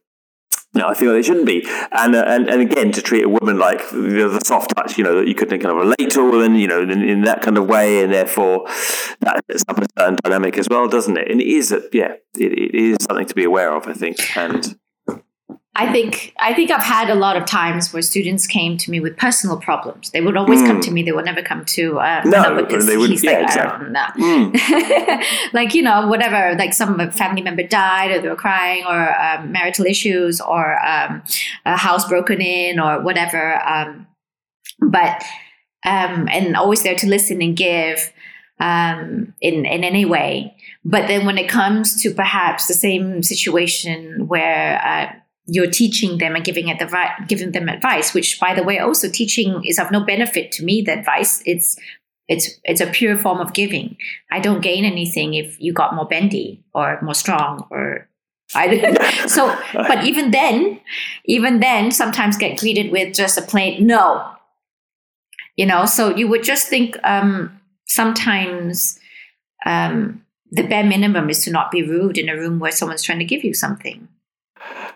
[SPEAKER 1] I feel they shouldn't be. And, uh, and and again, to treat a woman like the, the soft touch, you know, that you could kind of relate to a woman, you know, in, in that kind of way, and therefore that sets up a certain dynamic as well, doesn't it? And it is, a, yeah, it, it is something to be aware of, I think. And
[SPEAKER 2] I think I think I've had a lot of times where students came to me with personal problems. They would always mm. come to me. They would never come to uh,
[SPEAKER 1] no. They would, he's yeah, like, exactly.
[SPEAKER 2] Mm. like you know, whatever. Like some family member died, or they were crying, or um, marital issues, or um, a house broken in, or whatever. Um, but um, and always there to listen and give um, in in any way. But then when it comes to perhaps the same situation where uh, you're teaching them and giving giving them advice, which by the way, also teaching is of no benefit to me. The advice, it's it's it's a pure form of giving. I don't gain anything if you got more bendy or more strong or I so but even then, even then sometimes get greeted with just a plain no. You know, so you would just think um sometimes um the bare minimum is to not be rude in a room where someone's trying to give you something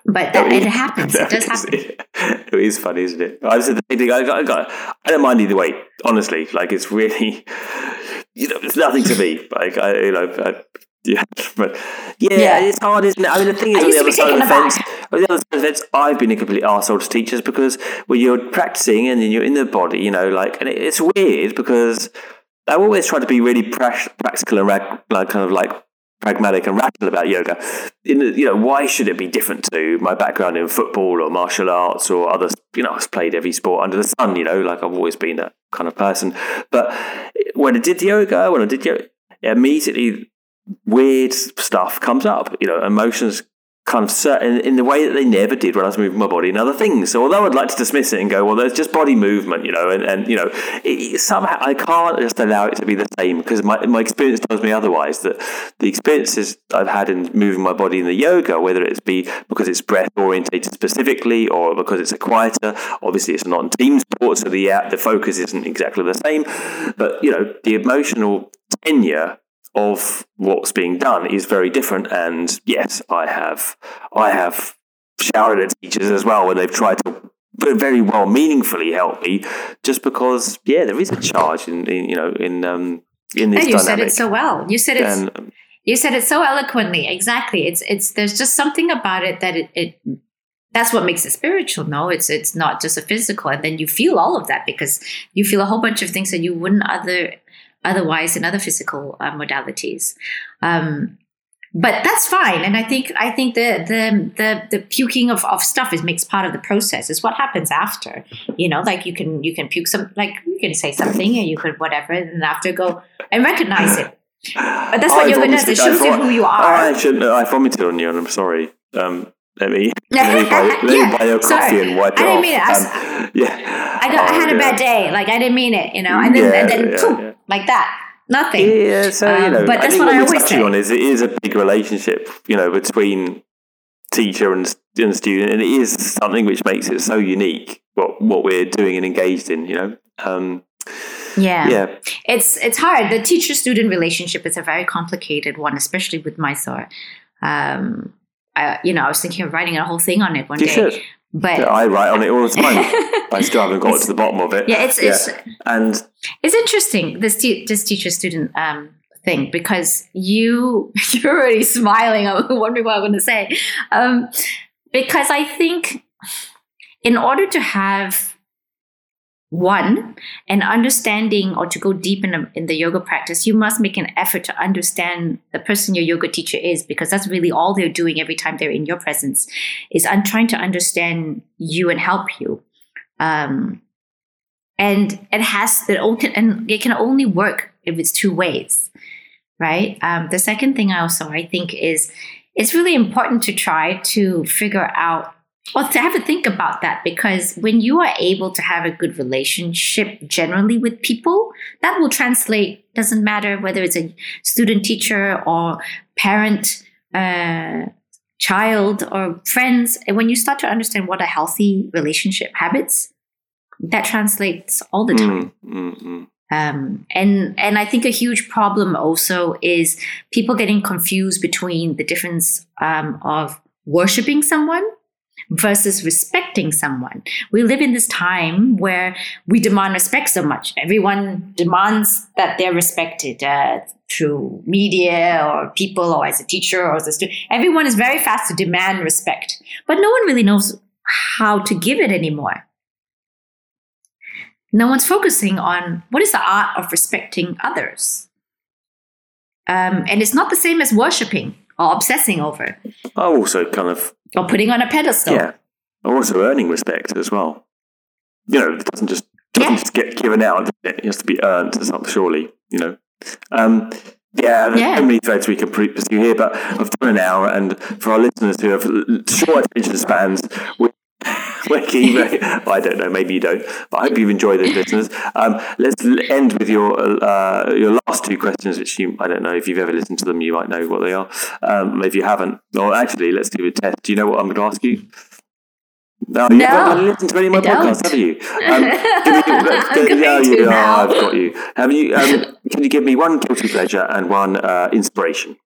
[SPEAKER 2] but that, it happens. It does happen.
[SPEAKER 1] It is funny, isn't it? I said the same thing. I, I, got, I don't mind either way. Honestly, like it's really, you know, it's nothing to me. Like I, you know, I, yeah, but yeah, yeah, it's hard, isn't it? I mean, the thing is, on the other side of the fence, on the other side of the fence, I've been a complete arsehole to teachers because when you're practicing and then you're in the body, you know, like, and it's weird because I always try to be really practical and like kind of like pragmatic and rational about yoga. In the, you know, why should it be different to my background in football or martial arts or other? You know, I've played every sport under the sun. You know, like I've always been that kind of person. But when I did yoga, when I did yoga, immediately weird stuff comes up. You know, emotions kind of certain in the way that they never did when I was moving my body and other things. So although I'd like to dismiss it and go, well, there's just body movement, you know, and, and you know, it, somehow I can't just allow it to be the same because my, my experience tells me otherwise that the experiences I've had in moving my body in the yoga, whether it's be because it's breath orientated specifically or because it's a quieter, obviously it's not team sport, so the, uh, the focus isn't exactly the same, but you know, the emotional tenure of what's being done is very different. And yes, I have I have shouted at teachers as well when they've tried to very well meaningfully help me, just because yeah, there is a charge in, in you know in um in this.
[SPEAKER 2] And you
[SPEAKER 1] dynamic.
[SPEAKER 2] said it so well. You said it. Um, you said it so eloquently. Exactly. It's it's there's just something about it that it, it that's what makes it spiritual no it's it's not just a physical and then you feel all of that because you feel a whole bunch of things that you wouldn't other otherwise in other physical uh, modalities. Um, but that's fine, and I think I think the the the, the puking of, of stuff is makes part of the process. Is what happens after, you know. Like you can you can puke some, like you can say something, and you could whatever, and after go and recognize it. But that's what yoga does. It shows you who you are.
[SPEAKER 1] I. I vomited on you, and I'm sorry. Um, let me let me buy, let yeah, me buy your coffee sorry. and wipe it I didn't
[SPEAKER 2] off. Mean it. I, um, yeah, I, got, oh, I had yeah. a bad day. Like I didn't mean it, you know. And then yeah, and then yeah, like that. Nothing.
[SPEAKER 1] Yeah, so you um, know, um, but that's what, what I always say. On is it is a big relationship, you know, between teacher and, and student, and it is something which makes it so unique. What what we're doing and engaged in, you know. Um,
[SPEAKER 2] yeah. Yeah. It's it's hard. The teacher student relationship is a very complicated one, especially with Mysore. Um, I, you know, I was thinking of writing a whole thing on it one
[SPEAKER 1] you
[SPEAKER 2] day.
[SPEAKER 1] Should.
[SPEAKER 2] But
[SPEAKER 1] yeah, I write on it all the time. I still haven't got to the bottom of it.
[SPEAKER 2] Yeah, it's, yeah. it's
[SPEAKER 1] and
[SPEAKER 2] it's interesting this te- this teacher student um, thing because you you're already smiling. I'm wondering what I'm going to say um, because I think in order to have one and understanding or to go deep in, a, in the yoga practice you must make an effort to understand the person your yoga teacher is because that's really all they're doing every time they're in your presence is i'm trying to understand you and help you. Um, and it has that and it can only work if it's two ways right? Um, the second thing I also i think is it's really important to try to figure out well, to have a think about that because when you are able to have a good relationship generally with people, that will translate. Doesn't matter whether it's a student, teacher, or parent, uh, child, or friends. And when you start to understand what are healthy relationship habits, that translates all the time. Mm-hmm. Um, and and I think a huge problem also is people getting confused between the difference um, of worshiping someone versus respecting someone. We live in this time where we demand respect so much. Everyone demands that they're respected uh, through media or people or as a teacher or as a student. Everyone is very fast to demand respect, but no one really knows how to give it anymore. No one's focusing on what is the art of respecting others. Um, and it's not the same as worshiping or obsessing over.
[SPEAKER 1] or Also, kind of
[SPEAKER 2] or putting on a pedestal.
[SPEAKER 1] Yeah. Or also earning respect as well. You know, it doesn't just doesn't yeah. just get given out. It has to be earned surely, you know. Um, yeah, there's yeah. so many threads we can pursue here, but I've done an hour, and for our listeners who have short attention spans, we Wiki, I don't know, maybe you don't, but I hope you've enjoyed this, listeners. Um, let's end with your uh, your last two questions, which you I don't know if you've ever listened to them, you might know what they are. Um, if you haven't, well, actually, let's do a test. Do you know what I'm going to ask you?
[SPEAKER 2] No, you
[SPEAKER 1] haven't listened to any of my I podcasts, don't. have you? Um,
[SPEAKER 2] me, uh, you,
[SPEAKER 1] oh, I've got you. Have you? Um, can you give me one guilty pleasure and one uh, inspiration?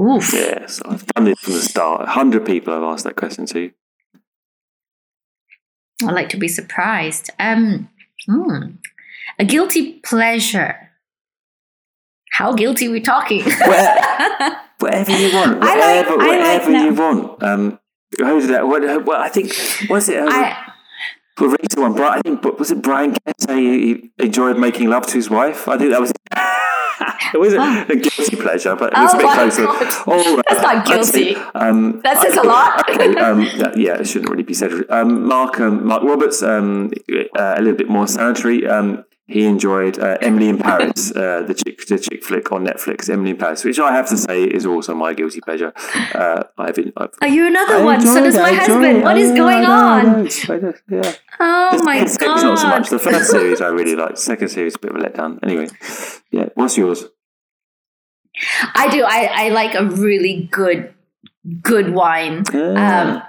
[SPEAKER 2] Oof.
[SPEAKER 1] Yes, I've done this from the start. A hundred people have asked that question to.
[SPEAKER 2] I like to be surprised. Um, hmm. A guilty pleasure. How guilty are we talking?
[SPEAKER 1] Where, whatever you want. Whatever, like, whatever like you want. Um, who's that? What, what, I think, was it? Um, I, recent one, I think, was it Brian Kent say he enjoyed making love to his wife? I think that was it was oh. a guilty pleasure, but it was oh a bit closer.
[SPEAKER 2] Oh, That's not guilty. Um, that says I, a lot.
[SPEAKER 1] okay, um, that, yeah, it shouldn't really be said. Um, Mark um, Mark Roberts, um, uh, a little bit more sanitary. He enjoyed uh, Emily in Paris, uh, the chick the chick flick on Netflix, Emily in Paris, which I have to say is also my guilty pleasure. Uh, I've, I've,
[SPEAKER 2] Are you another I one? So does my husband. What is going on?
[SPEAKER 1] yeah.
[SPEAKER 2] Oh my god!
[SPEAKER 1] It's not so much the first series I really liked. Second series a bit of a letdown. Anyway, yeah. What's yours?
[SPEAKER 2] I do. I, I like a really good good wine. Um,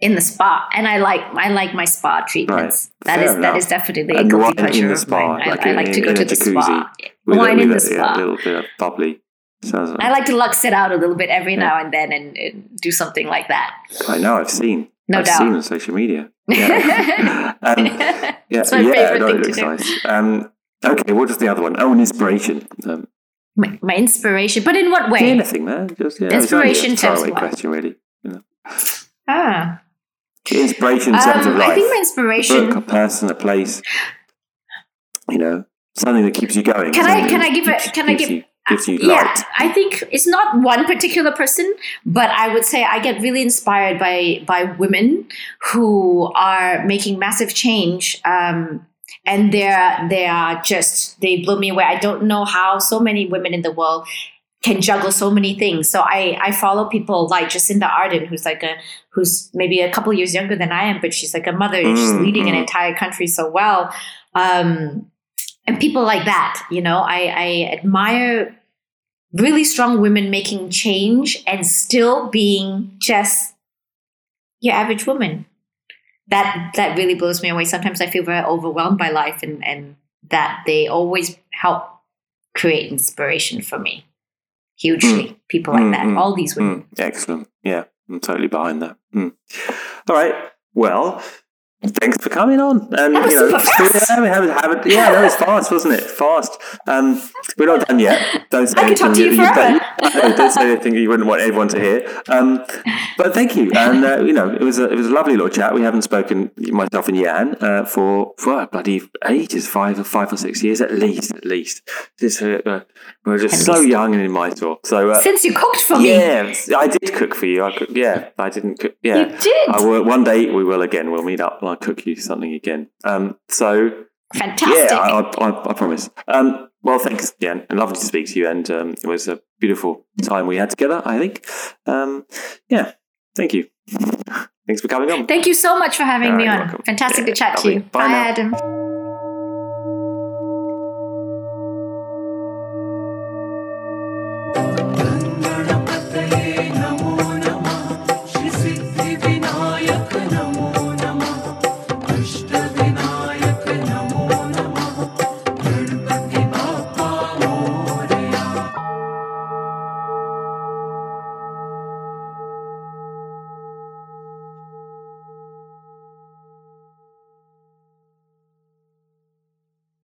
[SPEAKER 2] in the spa, and I like I like my spa treatments. Right. That is enough. that is definitely and a guilty pleasure in the spa, I, like I, like in, to go to the spa. Wine in the spa,
[SPEAKER 1] a little bit of bubbly.
[SPEAKER 2] Sounds like. I like to lux it out a little bit every yeah. now and then and, and, do something like that.
[SPEAKER 1] I know. I've seen.
[SPEAKER 2] No
[SPEAKER 1] I've
[SPEAKER 2] doubt.
[SPEAKER 1] seen on social media. Yeah, um, yeah, it's my yeah, favorite no, thing it looks to do. nice. Um, okay, what is the other one? Oh, an inspiration. Um,
[SPEAKER 2] my, my, inspiration, but in what way?
[SPEAKER 1] Anything, man. Just yeah,
[SPEAKER 2] inspiration.
[SPEAKER 1] It's only a question, really. You know.
[SPEAKER 2] Ah.
[SPEAKER 1] Inspiration in terms um, of life.
[SPEAKER 2] I think my inspiration.
[SPEAKER 1] A, book, a person, a place. You know, something that keeps you going.
[SPEAKER 2] Can I? Can I give it? Can I give?
[SPEAKER 1] You, gives you
[SPEAKER 2] yeah, I think it's not one particular person, but I would say I get really inspired by by women who are making massive change. Um, and they're they are just they blow me away. I don't know how so many women in the world can juggle so many things. So I I follow people like Jacinda Ardern, who's like a who's maybe a couple years younger than I am, but she's like a mother. Mm-hmm. She's leading an entire country so well. Um, and people like that, you know, I, I admire really strong women making change and still being just your average woman. That that really blows me away. Sometimes I feel very overwhelmed by life and, and that they always help create inspiration for me hugely. Mm. People like mm, that, mm, all these women.
[SPEAKER 1] Excellent. Yeah, I'm totally behind that. All right. Well, Thanks for coming on.
[SPEAKER 2] And you know.
[SPEAKER 1] Yeah, we have, have it. yeah, that was fast, wasn't it? Fast. Um, we're not done yet.
[SPEAKER 2] Don't say I could talk to you, you forever.
[SPEAKER 1] don't, don't say anything you wouldn't want everyone to hear. Um, but thank you. And uh, you know, it was a it was a lovely little chat. We haven't spoken myself and Yan uh, for for bloody ages, five or five or six years at least. At least. This, uh, uh we're just so young and immature. So
[SPEAKER 2] uh, since you cooked for me,
[SPEAKER 1] yeah, I did cook for you. I cooked, yeah, I didn't cook. Yeah,
[SPEAKER 2] you did.
[SPEAKER 1] I will, one day we will again. We'll meet up. I'll cook you something again. Um, so
[SPEAKER 2] fantastic.
[SPEAKER 1] Yeah, I, I, I promise. Um, well, thanks again, and lovely to speak to you. And um, it was a beautiful time we had together. I think. Um, yeah, thank you. Thanks for coming on.
[SPEAKER 2] Thank you so much for having All me right, on. Welcome. Fantastic yeah, to chat lovely. to you. Bye, Bye Adam.